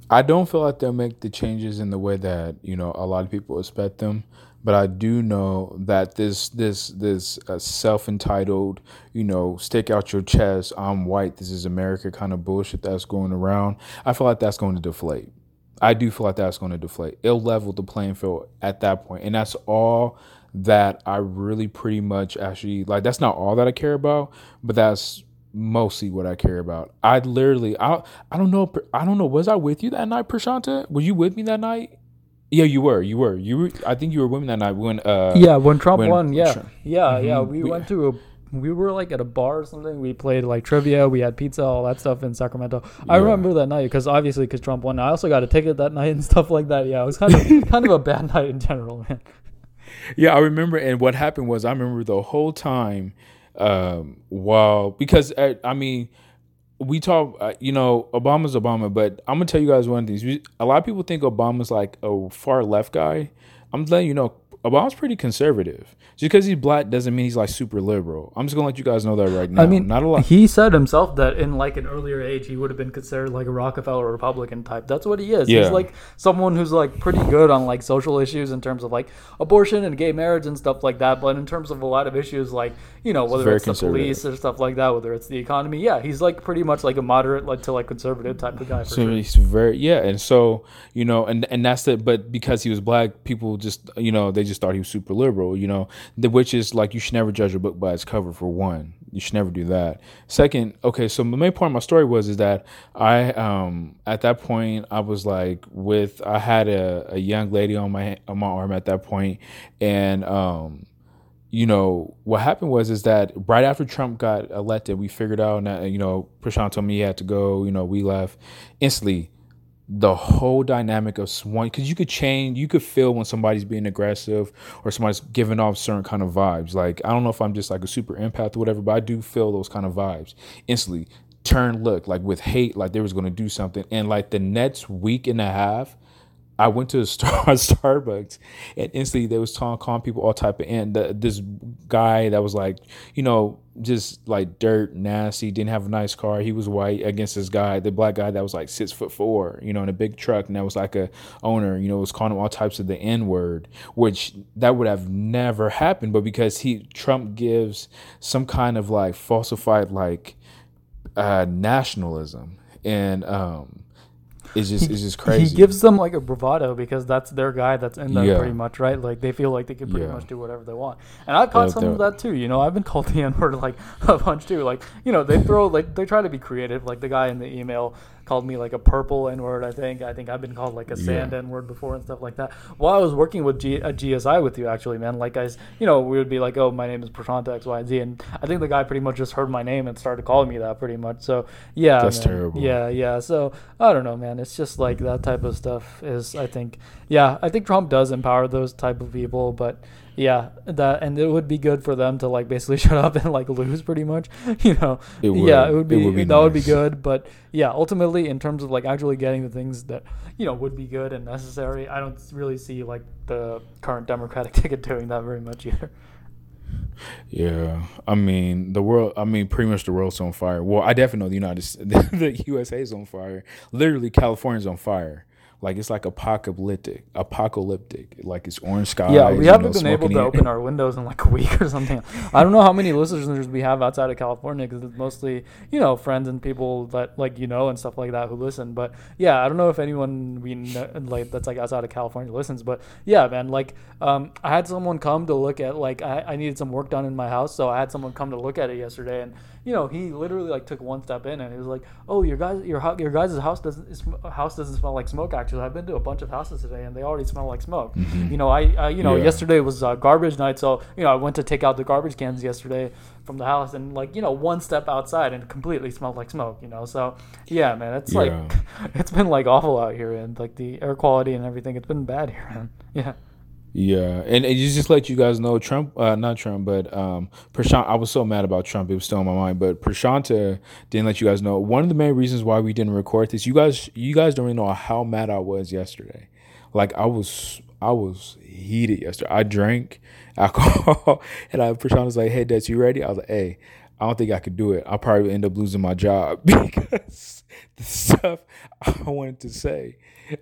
I don't feel like they'll make the changes in the way that you know a lot of people expect them, but I do know that this this this uh, self entitled you know stick out your chest I'm white this is America kind of bullshit that's going around. I feel like that's going to deflate. I do feel like that's going to deflate. It'll level the playing field at that point, and that's all that I really pretty much actually like. That's not all that I care about, but that's mostly what I care about. I literally, I, I don't know, I don't know. Was I with you that night, Prashanta? Were you with me that night? Yeah, you were. You were. You were. I think you were with me that night when. Uh, yeah, when Trump when won. Yeah, Trump, yeah, mm-hmm. yeah. We, we went to a. We were like at a bar or something. We played like trivia. We had pizza, all that stuff in Sacramento. I remember that night because obviously because Trump won. I also got a ticket that night and stuff like that. Yeah, it was kind of kind of a bad night in general, man. Yeah, I remember. And what happened was, I remember the whole time um, while because uh, I mean we talk, uh, you know, Obama's Obama, but I'm gonna tell you guys one of these. A lot of people think Obama's like a far left guy. I'm letting you know, Obama's pretty conservative. Just because he's black doesn't mean he's like super liberal. I'm just gonna let you guys know that right now. I mean, not a lot. He said himself that in like an earlier age, he would have been considered like a Rockefeller Republican type. That's what he is. Yeah. He's like someone who's like pretty good on like social issues in terms of like abortion and gay marriage and stuff like that. But in terms of a lot of issues like you know whether it's the police or stuff like that, whether it's the economy, yeah, he's like pretty much like a moderate like to like conservative type of guy. so sure. he's very yeah, and so you know, and and that's it. But because he was black, people just you know they just thought he was super liberal. You know, the, which is like you should never judge a book by its cover. For one, you should never do that. Second, okay, so the main point of my story was is that I um at that point I was like with I had a, a young lady on my on my arm at that point, and um you know, what happened was is that right after Trump got elected, we figured out that you know, Prashant told me he had to go. You know, we left instantly. The whole dynamic of one, because you could change, you could feel when somebody's being aggressive or somebody's giving off certain kind of vibes. Like I don't know if I'm just like a super empath or whatever, but I do feel those kind of vibes instantly. Turn look like with hate, like they was going to do something, and like the next week and a half, I went to a Star Starbucks and instantly they was talking, calling people all type of and the, this guy that was like, you know, just like dirt, nasty, didn't have a nice car. He was white against this guy, the black guy that was like six foot four, you know, in a big truck, and that was like a owner, you know, was calling him all types of the N word, which that would have never happened, but because he Trump gives some kind of like falsified like uh nationalism and um it's just he, it's just crazy. He gives them like a bravado because that's their guy that's in there yeah. pretty much, right? Like they feel like they can pretty yeah. much do whatever they want. And I've caught yeah, some of that too. You know, I've been called the N word like a bunch too. Like you know, they throw like they try to be creative. Like the guy in the email called me like a purple N word. I think. I think I've been called like a sand yeah. N word before and stuff like that. While I was working with G- uh, GSI with you, actually, man, like guys, you know, we would be like, "Oh, my name is Prashant X Y and Z," and I think the guy pretty much just heard my name and started calling me that pretty much. So yeah, that's man. terrible. Yeah, yeah. So I don't know, man. It's just like that type of stuff is. I think, yeah, I think Trump does empower those type of people, but yeah, that and it would be good for them to like basically shut up and like lose pretty much. You know, it would. yeah, it would be, it would be that nice. would be good. But yeah, ultimately, in terms of like actually getting the things that you know would be good and necessary, I don't really see like the current Democratic ticket doing that very much either. Yeah, I mean the world. I mean, pretty much the world's on fire. Well, I definitely know the United, the USA is on fire. Literally, California's on fire. Like it's like apocalyptic, apocalyptic. Like it's orange skies. Yeah, we haven't know, been able to open our windows in like a week or something. I don't know how many listeners we have outside of California because it's mostly you know friends and people that like you know and stuff like that who listen. But yeah, I don't know if anyone we know, like that's like outside of California listens. But yeah, man, like um, I had someone come to look at like I, I needed some work done in my house, so I had someone come to look at it yesterday and you know, he literally like took one step in and he was like, "Oh, your guys, your your guys' house doesn't house doesn't smell like smoke. Actually, I've been to a bunch of houses today and they already smell like smoke. Mm-hmm. You know, I, I you know, yeah. yesterday was uh, garbage night, so you know, I went to take out the garbage cans yesterday from the house and like you know, one step outside and it completely smelled like smoke. You know, so yeah, man, it's yeah. like it's been like awful out here and like the air quality and everything. It's been bad here, man. Yeah. Yeah, and, and just let you guys know, Trump, uh, not Trump, but um, Prashant. I was so mad about Trump; it was still in my mind. But Prashanta didn't let you guys know. One of the main reasons why we didn't record this, you guys, you guys don't even know how mad I was yesterday. Like I was I was heated yesterday. I drank alcohol, and I Prashan was like, "Hey, Dad, you ready?" I was like, "Hey." I don't think I could do it. I'll probably end up losing my job because the stuff I wanted to say,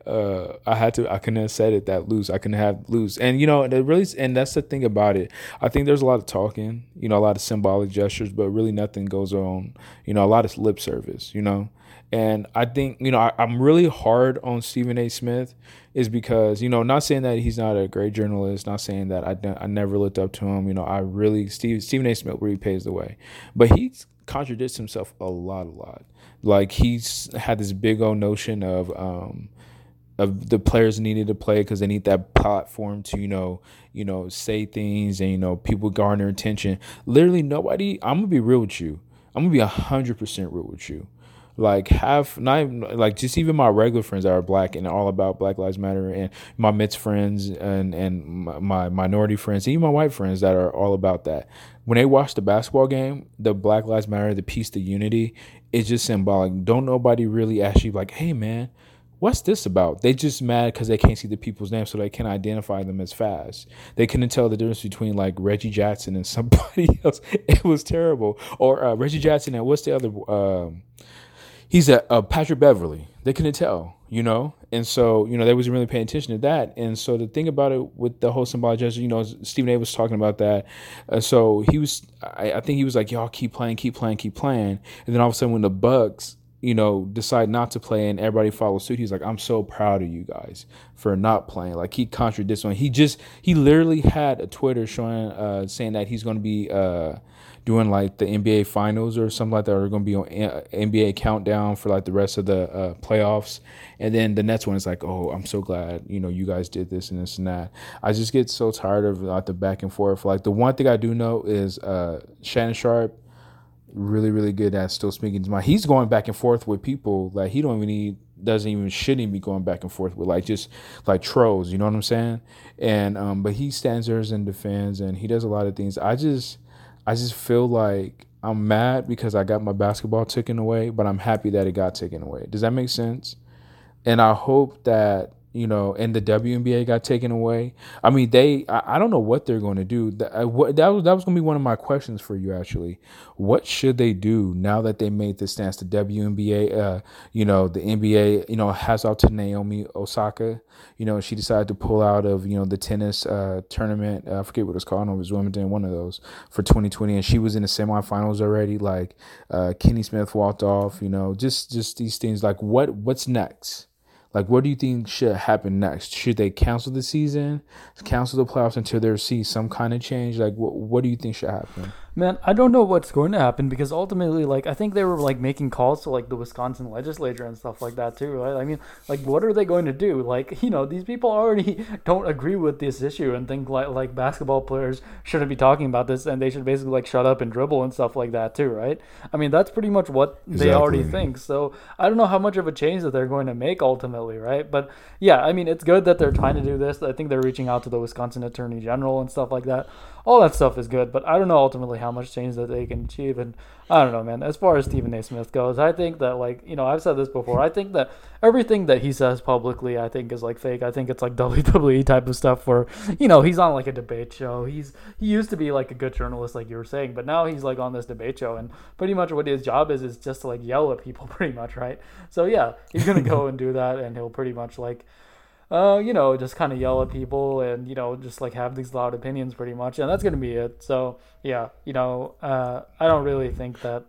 uh, I had to. I couldn't have said it that loose. I couldn't have loose. And you know, it really, and that's the thing about it. I think there's a lot of talking, you know, a lot of symbolic gestures, but really nothing goes on. You know, a lot of lip service. You know, and I think, you know, I, am really hard on Stephen A. Smith is because, you know, not saying that he's not a great journalist, not saying that I, I never looked up to him. You know, I really, Steve, Stephen A. Smith really pays the way. But he contradicts himself a lot, a lot. Like he's had this big old notion of, um, of the players needed to play because they need that platform to you know you know say things and you know people garner attention. Literally nobody i'm gonna be real with you. I'm gonna be 100% real with you. Like half not even, like just even my regular friends that are black and all about black lives matter and my mixed friends and and my minority friends even my white friends that are all about that. When they watch the basketball game the black lives matter the peace the unity it's just symbolic. Don't nobody really ask you like hey man what's this about? They just mad because they can't see the people's names, so they can't identify them as fast. They couldn't tell the difference between like Reggie Jackson and somebody else. It was terrible. Or uh, Reggie Jackson and what's the other? Um, he's a, a, Patrick Beverley. They couldn't tell, you know, and so you know they wasn't really paying attention to that. And so the thing about it with the whole symbolic gesture, you know, Stephen A. was talking about that. Uh, so he was, I, I, think he was like, y'all keep playing, keep playing, keep playing. And then all of a sudden, when the Bucks, you know, decide not to play and everybody follows suit, he's like, I'm so proud of you guys for not playing. Like he contradicts one. He just he literally had a Twitter showing uh saying that he's going to be uh doing like the NBA finals or something like that, or going to be on NBA countdown for like the rest of the uh, playoffs. And then the next one is like, oh, I'm so glad you know you guys did this and this and that. I just get so tired of like the back and forth. Like the one thing I do know is uh, Shannon Sharpe, really really good at still speaking to my. He's going back and forth with people like he don't even need doesn't even shouldn't be going back and forth with like just like trolls you know what i'm saying and um but he stands there and defends and he does a lot of things i just I just feel like I'm mad because I got my basketball taken away, but I'm happy that it got taken away. Does that make sense? And I hope that you know, and the WNBA got taken away. I mean, they, I, don't know what they're going to do. That, uh, that was, that was going to be one of my questions for you, actually. What should they do now that they made this stance? The WNBA, uh, you know, the NBA, you know, has out to Naomi Osaka. You know, she decided to pull out of, you know, the tennis uh, tournament. I forget what it's called. I know it was Wimbledon, one of those for 2020. And she was in the semifinals already. Like, uh, Kenny Smith walked off, you know, just, just these things. Like, what, what's next? Like, what do you think should happen next? Should they cancel the season, cancel the playoffs until they see some kind of change? Like, what what do you think should happen? Man, I don't know what's going to happen because ultimately, like, I think they were like making calls to like the Wisconsin legislature and stuff like that too, right? I mean, like, what are they going to do? Like, you know, these people already don't agree with this issue and think like like basketball players shouldn't be talking about this and they should basically like shut up and dribble and stuff like that too, right? I mean, that's pretty much what exactly. they already think. So I don't know how much of a change that they're going to make ultimately, right? But yeah, I mean, it's good that they're trying to do this. I think they're reaching out to the Wisconsin Attorney General and stuff like that all that stuff is good, but I don't know ultimately how much change that they can achieve. And I don't know, man. As far as Stephen A. Smith goes, I think that like you know I've said this before. I think that everything that he says publicly, I think is like fake. I think it's like WWE type of stuff where you know he's on like a debate show. He's he used to be like a good journalist, like you were saying, but now he's like on this debate show, and pretty much what his job is is just to like yell at people, pretty much, right? So yeah, he's gonna go and do that, and he'll pretty much like uh, you know, just kind of yell at people and, you know, just like have these loud opinions pretty much. And that's going to be it. So, yeah, you know, uh, I don't really think that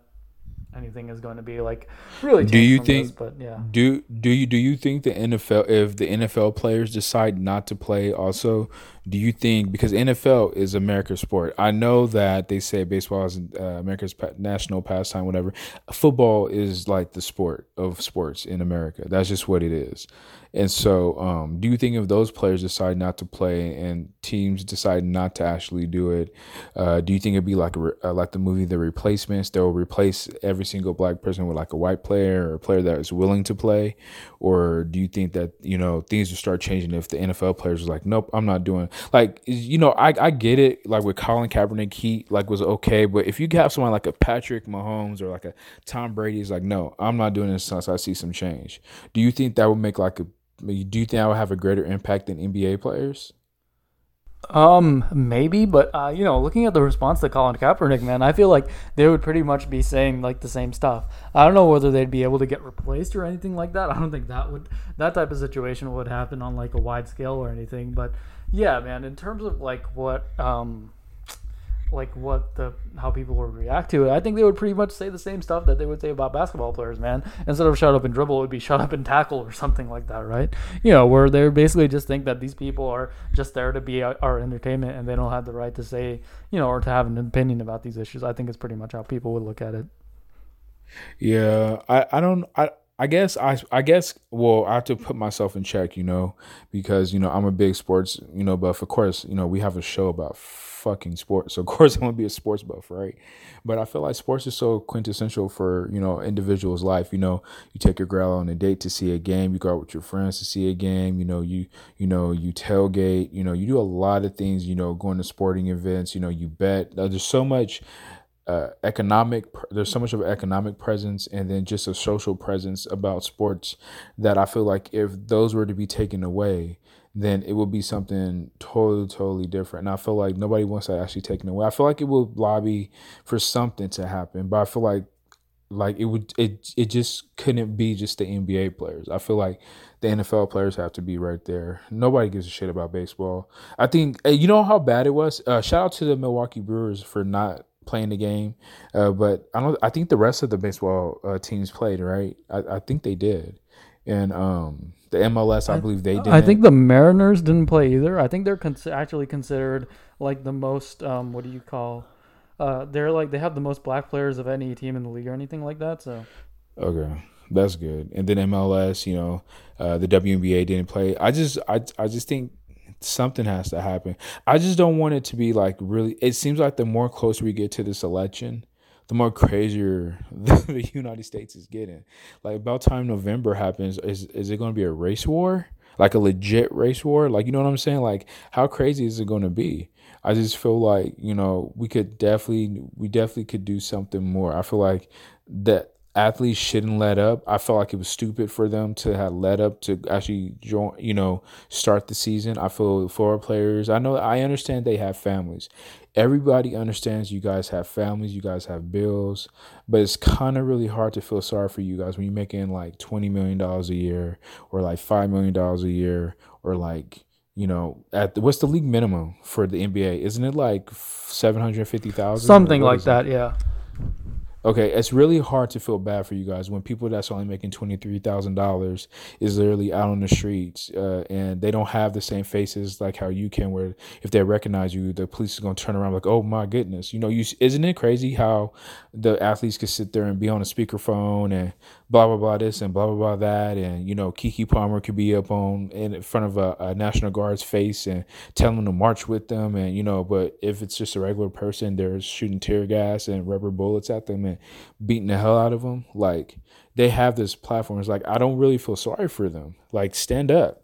anything is going to be like really do you think this, but yeah do do you do you think the NFL if the NFL players decide not to play also do you think because NFL is America's sport I know that they say baseball is uh, America's national pastime whatever football is like the sport of sports in America that's just what it is and so, um, do you think if those players decide not to play and teams decide not to actually do it, uh, do you think it'd be like a, uh, like the movie The Replacements? They'll replace every single black person with like a white player or a player that is willing to play, or do you think that you know things will start changing if the NFL players are like, nope, I'm not doing like you know I I get it like with Colin Kaepernick he like was okay, but if you have someone like a Patrick Mahomes or like a Tom Brady is like, no, I'm not doing this unless I see some change. Do you think that would make like a do you think I would have a greater impact than NBA players? Um, maybe, but uh, you know, looking at the response to Colin Kaepernick, man, I feel like they would pretty much be saying like the same stuff. I don't know whether they'd be able to get replaced or anything like that. I don't think that would that type of situation would happen on like a wide scale or anything. But yeah, man, in terms of like what um like what the how people would react to it. I think they would pretty much say the same stuff that they would say about basketball players, man. Instead of shut up and dribble, it would be shut up and tackle or something like that, right? You know, where they basically just think that these people are just there to be our entertainment and they don't have the right to say, you know, or to have an opinion about these issues. I think it's pretty much how people would look at it. Yeah, I I don't I I guess I I guess well I have to put myself in check, you know, because you know I'm a big sports, you know, but of course, you know, we have a show about fucking sports. So of course I'm gonna be a sports buff, right? But I feel like sports is so quintessential for, you know, individual's life. You know, you take your girl on a date to see a game, you go out with your friends to see a game, you know, you you know, you tailgate, you know, you do a lot of things, you know, going to sporting events, you know, you bet. There's so much uh, economic there's so much of an economic presence and then just a social presence about sports that i feel like if those were to be taken away then it would be something totally, totally different. And I feel like nobody wants that actually taken away. I feel like it will lobby for something to happen, but I feel like like it would it it just couldn't be just the NBA players. I feel like the NFL players have to be right there. Nobody gives a shit about baseball. I think you know how bad it was. Uh, shout out to the Milwaukee Brewers for not playing the game, uh, but I don't. I think the rest of the baseball uh, teams played right. I, I think they did, and um, the MLS, I, I believe they did. I think the Mariners didn't play either. I think they're con- actually considered like the most. Um, what do you call? Uh, they're like they have the most black players of any team in the league or anything like that. So. Okay, that's good. And then MLS, you know, uh, the WNBA didn't play. I just, I, I just think something has to happen. I just don't want it to be like really. It seems like the more closer we get to this election, the more crazier the United States is getting. Like about time November happens, is is it going to be a race war? Like a legit race war? Like you know what I'm saying? Like how crazy is it going to be? I just feel like you know we could definitely we definitely could do something more. I feel like that athletes shouldn't let up. I felt like it was stupid for them to have let up to actually join, you know, start the season. I feel for our players, I know I understand they have families. Everybody understands you guys have families, you guys have bills, but it's kind of really hard to feel sorry for you guys when you're making like $20 million a year or like $5 million a year or like you know, at the, what's the league minimum for the NBA? Isn't it like seven hundred fifty thousand? Something like that, yeah. Okay, it's really hard to feel bad for you guys when people that's only making twenty three thousand dollars is literally out on the streets uh, and they don't have the same faces like how you can. Where if they recognize you, the police is gonna turn around like, "Oh my goodness," you know. You isn't it crazy how the athletes could sit there and be on a speakerphone and blah blah blah this and blah blah blah that, and you know Keke Palmer could be up on in front of a, a National Guard's face and tell them to march with them, and you know. But if it's just a regular person, they're shooting tear gas and rubber bullets at them and beating the hell out of them. Like they have this platform. It's like I don't really feel sorry for them. Like stand up.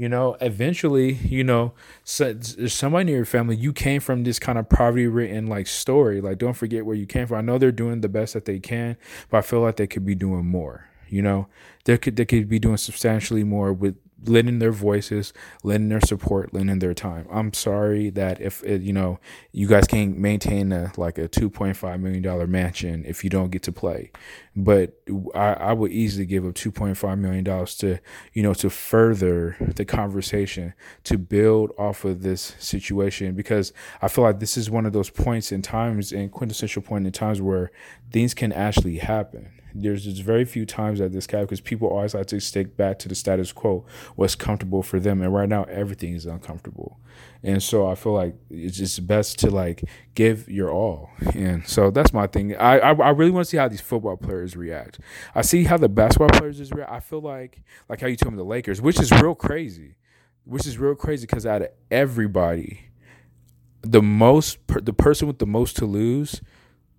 You know, eventually, you know, so, there's somebody in your family. You came from this kind of poverty-ridden like story. Like, don't forget where you came from. I know they're doing the best that they can, but I feel like they could be doing more. You know, they could they could be doing substantially more with lending their voices, lending their support, lending their time. I'm sorry that if it, you know you guys can't maintain a like a 2.5 million dollar mansion if you don't get to play, but I, I would easily give up 2.5 million dollars to you know to further the conversation to build off of this situation. Because I feel like this is one of those points in times and quintessential point in times where things can actually happen there's just very few times that this cap because people always like to stick back to the status quo, what's comfortable for them, and right now everything is uncomfortable, and so I feel like it's just best to like give your all, and so that's my thing. I I, I really want to see how these football players react. I see how the basketball players is react. I feel like like how you told me the Lakers, which is real crazy, which is real crazy because out of everybody, the most the person with the most to lose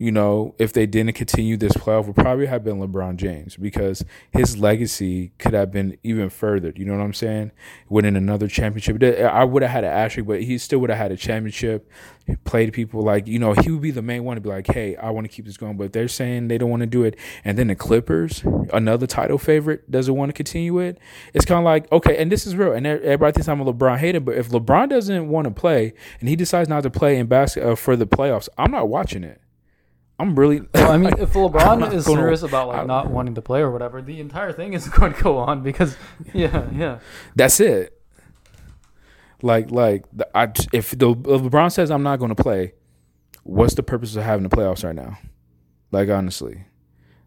you know, if they didn't continue this playoff, would probably have been LeBron James because his legacy could have been even furthered. You know what I'm saying? Winning another championship. I would have had an asterisk, but he still would have had a championship. Played people like, you know, he would be the main one to be like, hey, I want to keep this going. But they're saying they don't want to do it. And then the Clippers, another title favorite, doesn't want to continue it. It's kind of like, okay, and this is real. And everybody thinks I'm a LeBron hater, but if LeBron doesn't want to play and he decides not to play in basketball uh, for the playoffs, I'm not watching it. I'm really. Well, I mean, if LeBron is serious about like not wanting to play or whatever, the entire thing is going to go on because, yeah, yeah. That's it. Like, like the, I, if the if LeBron says I'm not going to play, what's the purpose of having the playoffs right now? Like, honestly,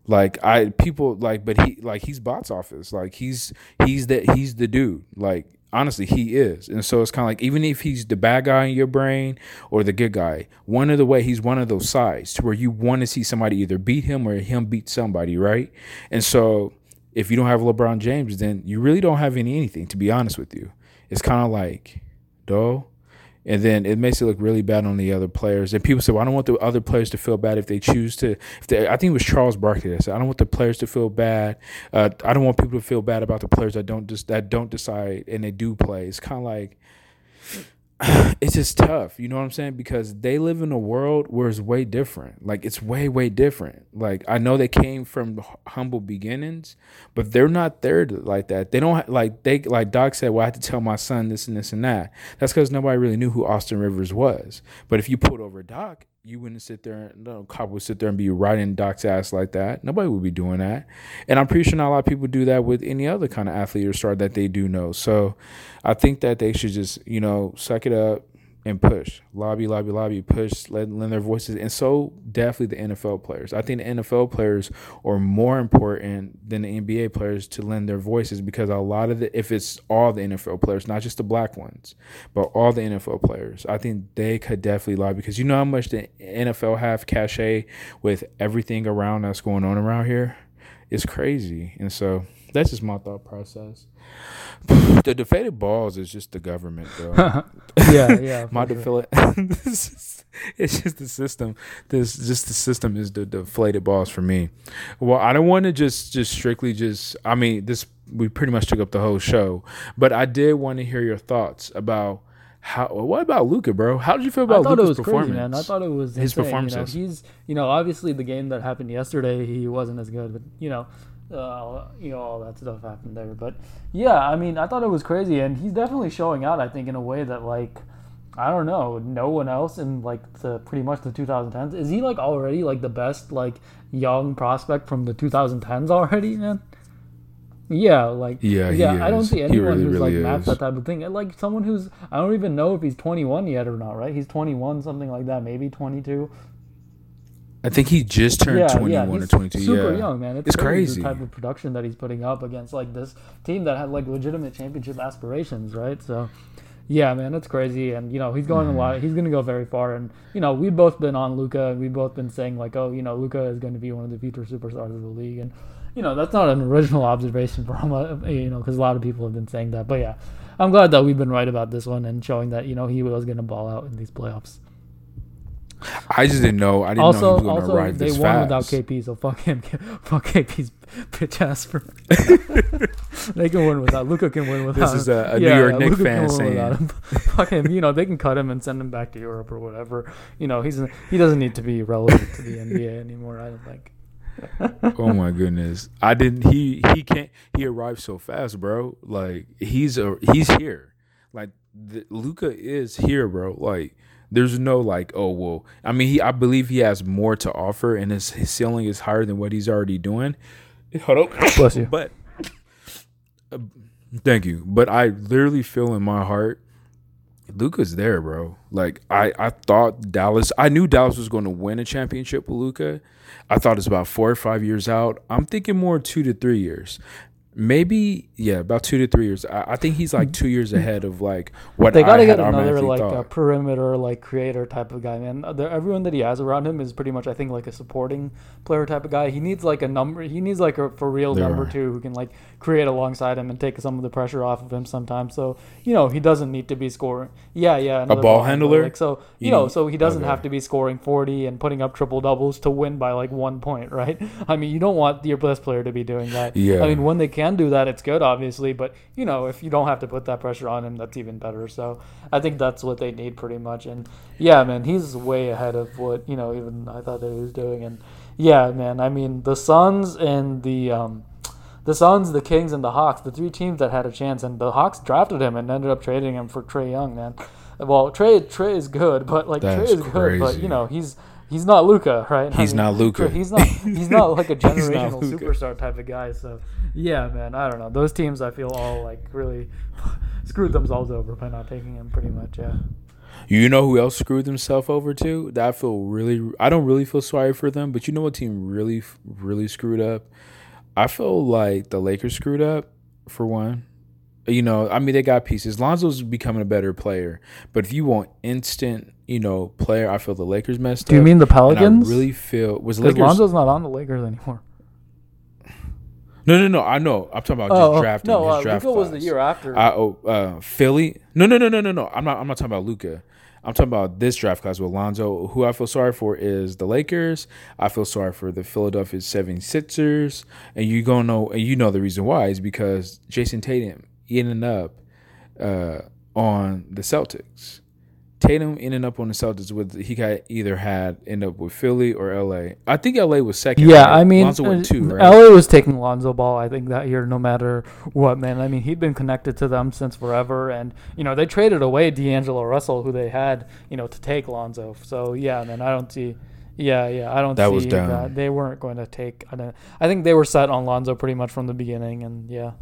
like I people like, but he like he's box office. Like he's he's the he's the dude. Like honestly he is. And so it's kind of like even if he's the bad guy in your brain or the good guy one of the way he's one of those sides to where you want to see somebody either beat him or him beat somebody right? And so if you don't have lebron james then you really don't have any anything to be honest with you. It's kind of like though and then it makes it look really bad on the other players. And people say, "Well, I don't want the other players to feel bad if they choose to." If they, I think it was Charles Barkley that said, "I don't want the players to feel bad. Uh, I don't want people to feel bad about the players that don't just that don't decide and they do play." It's kind of like it's just tough, you know what I'm saying? Because they live in a world where it's way different. Like it's way, way different. Like I know they came from humble beginnings, but they're not there to, like that. They don't like they like Doc said. Well, I had to tell my son this and this and that. That's because nobody really knew who Austin Rivers was. But if you put over Doc, you wouldn't sit there and no cop would sit there and be riding Doc's ass like that. Nobody would be doing that. And I'm pretty sure not a lot of people do that with any other kind of athlete or star that they do know. So I think that they should just, you know, suck it up, and push, lobby, lobby, lobby, push, let lend their voices, and so definitely the NFL players. I think the NFL players are more important than the NBA players to lend their voices because a lot of the, if it's all the NFL players, not just the black ones, but all the NFL players, I think they could definitely lobby because you know how much the NFL have cachet with everything around that's going on around here. It's crazy, and so that's just my thought process. the deflated balls is just the government, bro. yeah, yeah. My deflated. it's just the system. This just the system is the deflated balls for me. Well, I don't want to just just strictly just. I mean, this we pretty much took up the whole show, but I did want to hear your thoughts about. How, what about Luka, bro? How did you feel about Luka's performance? Crazy, man. I thought it was his performance. You know, he's, you know, obviously the game that happened yesterday, he wasn't as good, but you know, uh, you know all that stuff happened there. But yeah, I mean, I thought it was crazy, and he's definitely showing out. I think in a way that like I don't know, no one else in like the pretty much the 2010s. Is he like already like the best like young prospect from the 2010s already, man? Yeah, like yeah, yeah. I don't see anyone really, who's really like matched that type of thing. Like someone who's I don't even know if he's 21 yet or not. Right? He's 21, something like that, maybe 22. I think he just turned yeah, 21 yeah, or 22. Super yeah. young, man. It's, it's crazy, crazy, the type of production that he's putting up against like this team that had like legitimate championship aspirations, right? So, yeah, man, it's crazy. And you know, he's going mm. a lot. He's going to go very far. And you know, we've both been on Luka, and we've both been saying like, oh, you know, Luka is going to be one of the future superstars of the league. And you know, that's not an original observation from uh, you know, because a lot of people have been saying that. But yeah, I'm glad that we've been right about this one and showing that you know he was going to ball out in these playoffs. I just didn't know. I didn't also, know he was going to arrive this fast. They won without KP, so fuck him. Fuck KP's bitch ass for. they can win without Luka. Can win without. This is a, a yeah, New York yeah, Knicks fan saying. fuck him. You know they can cut him and send him back to Europe or whatever. You know he's he doesn't need to be relevant to the NBA anymore. I don't think. oh my goodness! I didn't. He he can't. He arrived so fast, bro. Like he's a he's here. Like Luka is here, bro. Like there's no like, oh well. I mean, he I believe he has more to offer, and his, his ceiling is higher than what he's already doing. Hold up, bless you. But uh, thank you. But I literally feel in my heart, Luka's there, bro. Like I I thought Dallas. I knew Dallas was going to win a championship with Luca. I thought it's about four or five years out. I'm thinking more two to three years. Maybe yeah, about two to three years. I, I think he's like two years ahead of like what They got I to had get another like thought. a perimeter like creator type of guy, man. Other- Everyone that he has around him is pretty much, I think, like a supporting player type of guy. He needs like a number. He needs like a for real They number are. two who can like create alongside him and take some of the pressure off of him sometimes. So you know he doesn't need to be scoring. Yeah, yeah. another ball handler? Like so, you You know, need- so he doesn't okay. have to be scoring forty and putting up triple doubles to win by like one point, right? I mean, you don't want your best player to be doing that. Yeah. I mean, when they can do that, it's good, obviously. But you know, if you don't have to put that pressure on him, that's even better. So I think that's what they need pretty much. And yeah, man, he's way ahead of what you know even I thought that he was doing. And yeah, man, I mean the Suns and the um, the Suns, the Kings, and the Hawks, the three teams that had a chance, and the Hawks drafted him and ended up trading him for Trae Young, man. Well, Trae Trae is good, but like Trae That's is good, but you know he's. He's not Luka, right? He's not Luka. He's not. He's not like a generational superstar type of guy. So, yeah, man, I don't know. Those teams, I feel all like really screwed themselves over by not taking him. Pretty much, yeah. You know who else screwed themselves over too? That I feel really. I don't really feel sorry for them, but you know what team really, really screwed up? I feel like the Lakers screwed up for one. You know, I mean, they got pieces. Lonzo's becoming a better player, but if you want instant, you know, player, I feel the Lakers messed Do you mean the And I Pelicans? really feel was Lakers. Lonzo's not on the Lakers anymore. No, no, no. I know. I'm talking about just Oh, oh, drafting. no, his uh, draft Luka was the year after. I, oh, uh, Philly. No, no, no, no, no, no. I'm not. I'm not talking about Luka. I'm talking about this draft class with Lonzo. Who I feel sorry for is the Lakers. I feel sorry for the Philadelphia 76ers. And you gonna know, and you know the reason why is because Jayson Tatum ended up uh, on the Celtics. Tatum ended up on the Celtics with he got either had end up with Philly or LA. I think LA was second. yeah, right? I mean, Lonzo went uh, two, right? LA was taking Lonzo Ball, I think, that year, no matter what, man. I mean, he'd been connected to them since forever, and you know they traded away D'Angelo Russell, who they had, you know, to take Lonzo. So yeah, man, I don't see. Yeah, yeah, I don't That see was dumb. that they weren't going to take. I, don't, I think they were set on Lonzo pretty much from the beginning, and yeah.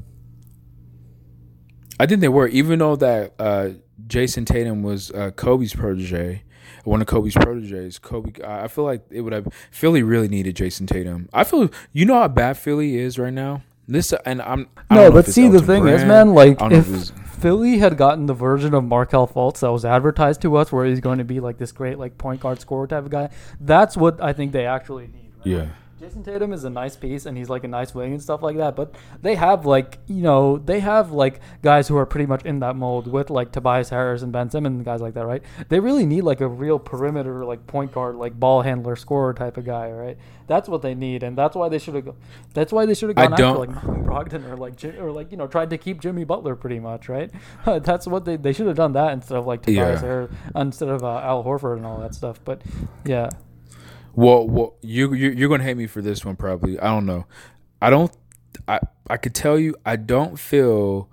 I think they were, even though that uh, Jayson Tatum was uh, Kobe's protege, one of Kobe's proteges. Kobe, I feel like it would have. Philly really needed Jayson Tatum. I feel you know how bad Philly is right now. This and I'm I No, don't know but see, the thing is, man, like I don't know if if Philly had gotten the version of Markelle Fultz that was advertised to us, where he's going to be like this great like point guard scorer type of guy, that's what I think they actually need. Right? Yeah. Jayson Tatum is a nice piece and he's like a nice wing and stuff like that, but they have like you know they have like guys who are pretty much in that mold with like Tobias Harris and Ben Simmons and guys like that, right? They really need like a real perimeter like point guard like ball handler scorer type of guy, right? That's what they need, and that's why they should have. That's why they should have I gone after like Brogdon or like or like you know tried to keep Jimmy Butler pretty much, right? that's what they they should have done that instead of like Tobias Yeah. Harris instead of uh, Al Horford and all that stuff. But yeah, Well, well, you you you're gonna hate me for this one probably. I don't know. I don't. I I could tell you. I don't feel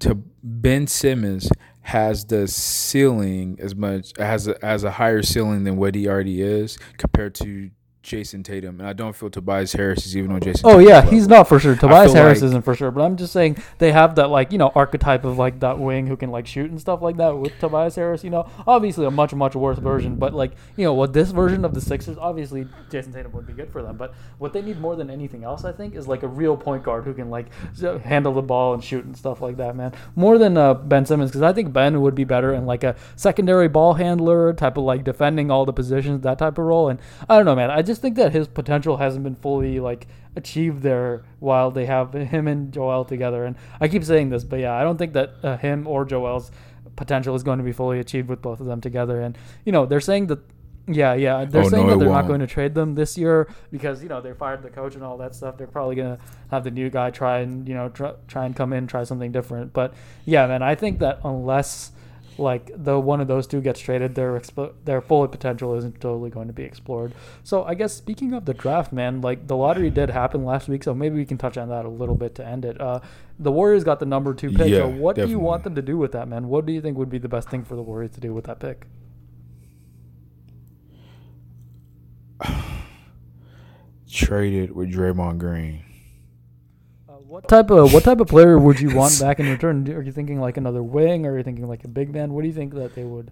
to Ben Simmons has the ceiling as much has a, has a higher ceiling than what he already is compared to Jayson Tatum, and I don't feel Tobias Harris is even on Jayson. Oh Tatum's yeah, level. he's not for sure. Tobias Harris like- isn't for sure, but I'm just saying they have that like you know archetype of like that wing who can like shoot and stuff like that with Tobias Harris. You know, obviously a much much worse version, but like you know what this version of the Sixers, obviously Jayson Tatum would be good for them. But what they need more than anything else, I think, is like a real point guard who can like handle the ball and shoot and stuff like that, man. More than uh, Ben Simmons, because I think Ben would be better in like a secondary ball handler type of like defending all the positions, that type of role. And I don't know, man. I just think that his potential hasn't been fully like achieved there while they have him and Joel together. And I keep saying this, but yeah, I don't think that uh, him or Joel's potential is going to be fully achieved with both of them together. And you know, they're saying that. Yeah, yeah. They're Oh, saying no, that they're not going to trade them this year because you know they fired the coach and all that stuff. They're probably gonna have the new guy try and you know try, try and come in, try something different. But yeah, man, I think that unless like the one of those two gets traded, their expo- their full potential isn't totally going to be explored. So I guess speaking of the draft, man, like the lottery did happen last week, so maybe we can touch on that a little bit to end it. Uh, the Warriors got the number two pick. Yeah, so what do you want them to do with that, man? What do you think would be the best thing for the Warriors to do with that pick? traded with Draymond Green. What type of what type of player would you want back in return? Are you thinking like another wing, or are you thinking like a big man? What do you think that they would?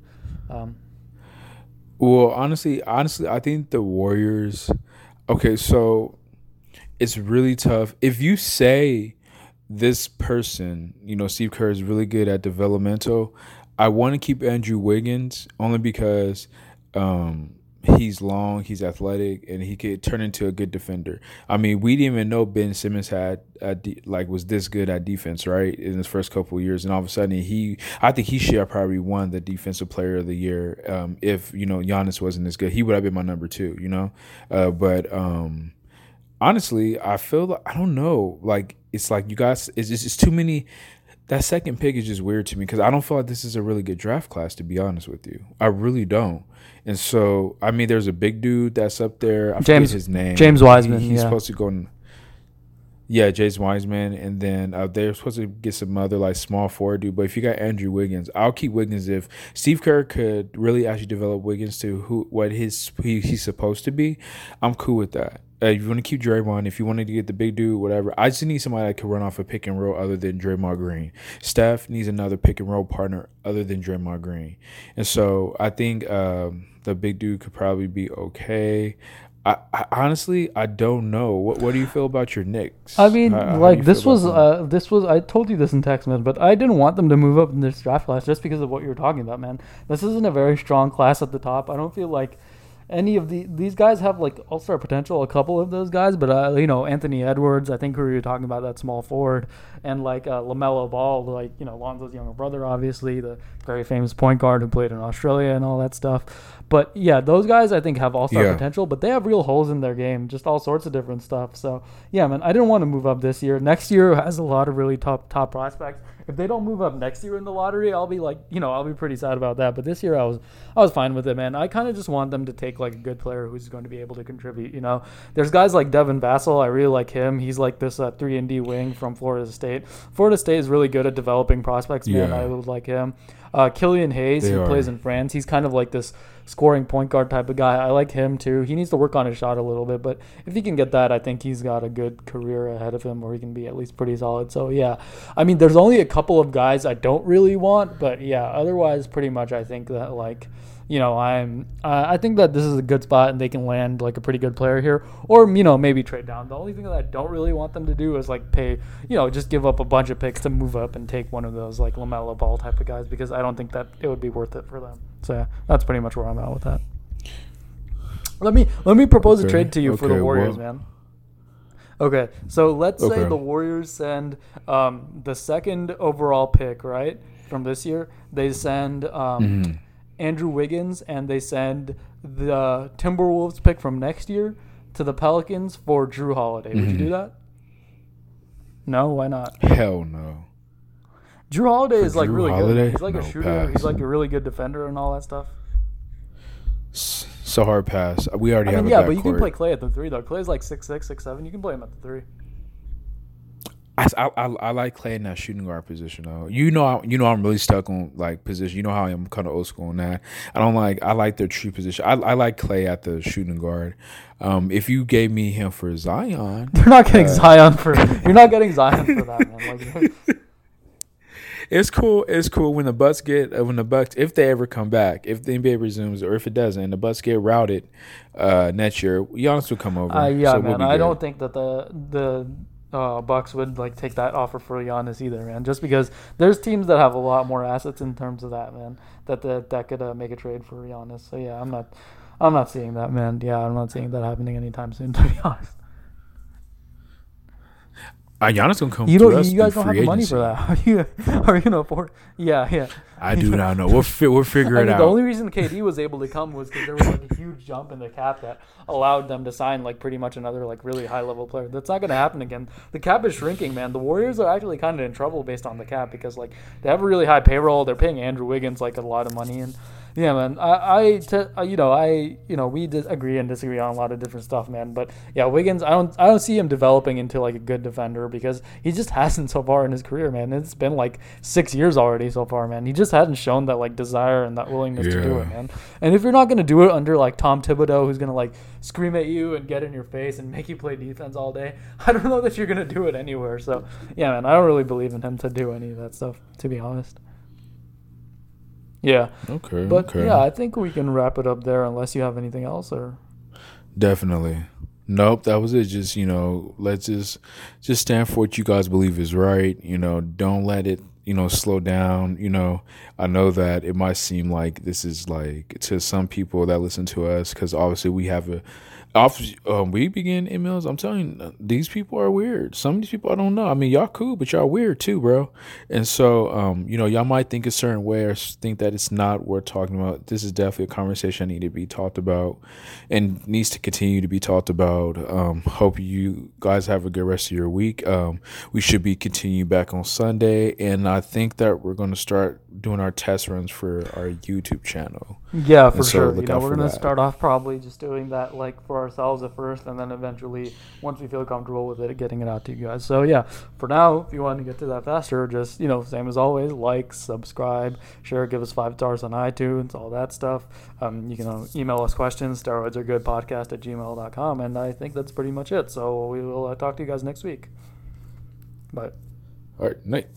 Um, Well, honestly, honestly, I think the Warriors. Okay, so it's really tough. If you say this person, you know, Steve Kerr is really good at developmental. I want to keep Andrew Wiggins only because um, he's long, he's athletic, and he could turn into a good defender. I mean, we didn't even know Ben Simmons had de- like was this good at defense, right? In his first couple years, and all of a sudden he, I think he should have probably won the defensive player of the year. Um, if you know Giannis wasn't as good, he would have been my number two. You know, uh, but um, honestly, I feel like I don't know. Like it's like you guys, it's just it's too many that second pick is just weird to me because I don't feel like this is a really good draft class, to be honest with you. I really don't. And so, I mean, there's a big dude that's up there. I James, his name. James Wiseman. He, he's yeah. supposed to go. In, yeah, James Wiseman, and then uh, they're supposed to get some other like small forward dude. But if you got Andrew Wiggins, I'll keep Wiggins if Steve Kerr could really actually develop Wiggins to who what his he, he's supposed to be. I'm cool with that. Uh, if you want to keep Draymond, if you wanted to get the big dude, whatever, I just need somebody that can run off a pick and roll other than Draymond Green. Steph needs another pick and roll partner other than Draymond Green. And so I think um, the big dude could probably be okay. I, I, honestly I don't know. What what do you feel about your Knicks? I mean, how, like how this was uh, this was I told you this in text man, but I didn't want them to move up in this draft class just because of what you were talking about, man. This isn't a very strong class at the top. I don't feel like any of the these guys have like all star potential. A couple of those guys, but uh, you know Anthony Edwards, I think we were talking about that small forward, and like uh, Lamelo Ball, like you know Lonzo's younger brother, obviously the very famous point guard who played in Australia and all that stuff. But yeah, those guys I think have all star yeah. potential, but they have real holes in their game, just all sorts of different stuff. So yeah, man, I didn't want to move up this year. Next year has a lot of really top top prospects if they don't move up next year in the lottery, I'll be like, you know, I'll be pretty sad about that. But this year, I was, I was fine with it, man. I kind of just want them to take like a good player who's going to be able to contribute. You know, there's guys like Devin Vassell. I really like him. He's like this uh, three and D wing from Florida State. Florida State is really good at developing prospects, man. Yeah. I would like him. Uh, Killian Hayes, they who are. plays in France, he's kind of like this scoring point guard type of guy. I like him too. He needs to work on his shot a little bit, but if he can get that, I think he's got a good career ahead of him where he can be at least pretty solid. So yeah, I mean, there's only a couple of guys I don't really want, but yeah, otherwise, pretty much I think that like you know, I'm uh, I think that this is a good spot and they can land like a pretty good player here, or you know maybe trade down. The only thing that I don't really want them to do is like pay, you know, just give up a bunch of picks to move up and take one of those like Lamelo Ball type of guys because I don't think that it would be worth it for them. So yeah, that's pretty much where I'm at with that. Let me let me propose okay. a trade to you okay, for the Warriors, well. man. Okay, so let's okay. say the Warriors send um, the second overall pick, right, from this year. They send um, mm-hmm. Andrew Wiggins and they send the Timberwolves pick from next year to the Pelicans for Jrue Holiday. Would mm-hmm. you do that? No, why not? Hell no. Jrue Holiday is like really Holiday? good. He's like no, a shooter. Pass. He's like a really good defender and all that stuff. So hard pass. We already I mean, have. Yeah, but you can play Klay at the three though. Klay's like six six, six seven. You can play him at the three. I, I, I like Klay in that shooting guard position though. You know, I, you know, I'm really stuck on like position. You know how I am kind of old school on that. I don't like. I like their true position. I, I like Klay at the shooting guard. Um, if you gave me him for Zion, you're not getting uh, Zion for. You're not getting Zion for that, man. Like, it's cool. It's cool when the Bucks get uh, when the Bucks if they ever come back, if the NBA resumes or if it doesn't, and the Bucks get routed uh, next year, Giannis will come over. Uh, yeah, so man. We'll I don't think that the the uh, Bucks would like take that offer for Giannis either, man. Just because there's teams that have a lot more assets in terms of that, man. That that, that could uh, make a trade for Giannis. So yeah, I'm not, I'm not seeing that, man. Yeah, I'm not seeing that happening anytime soon, to be honest. Uh, Giannis gonna come. You don't. You guys don't have the money for that. Are you? Are you gonna afford? Yeah, yeah. I do not know. We'll fi- we'll figure I mean, it out. The only reason KD was able to come was because there was like a huge jump in the cap that allowed them to sign like pretty much another like really high level player. That's not gonna happen again. The cap is shrinking, man. The Warriors are actually kind of in trouble based on the cap because like they have a really high payroll. They're paying Andrew Wiggins like a lot of money and yeah, man. I, I t- uh, you know, I, you know, we agree and disagree on a lot of different stuff, man. But yeah, Wiggins, I don't, I don't see him developing into like a good defender because he just hasn't so far in his career, man. It's been like six years already so far, man. He just hasn't shown that like desire and that willingness yeah. to do it, man. And if you're not gonna do it under like Tom Thibodeau, who's gonna like scream at you and get in your face and make you play defense all day, I don't know that you're gonna do it anywhere. So yeah, man, I don't really believe in him to do any of that stuff, to be honest. Yeah. Okay. But okay. yeah, I think we can wrap it up there unless you have anything else or. Definitely. Nope, that was it. Just you know, let's just just stand for what you guys believe is right. You know, don't let it you know slow down. You know, I know that it might seem like this is like to some people that listen to us because obviously we have a off um, we begin emails. I'm telling you, these people are weird. Some of these people I don't know. I mean, y'all cool, but y'all weird too, bro. And so, um, you know, y'all might think a certain way or think that it's not worth talking about. This is definitely a conversation that need to be talked about and needs to continue to be talked about. Um, hope you guys have a good rest of your week. Um, we should be continuing back on Sunday, and I think that we're going to start doing our test runs for our YouTube channel. Yeah, for And sure. You know, we're gonna that. start off probably just doing that like for ourselves at first, and then eventually, once we feel comfortable with it, getting it out to you guys. So yeah, for now, if you want to get to that faster, just you know, same as always, like, subscribe, share, give us five stars on iTunes, all that stuff. Um, you can uh, email us questions, steroids are good podcast at gmail.com, and I think that's pretty much it. So we will uh, talk to you guys next week. Bye. All right, night.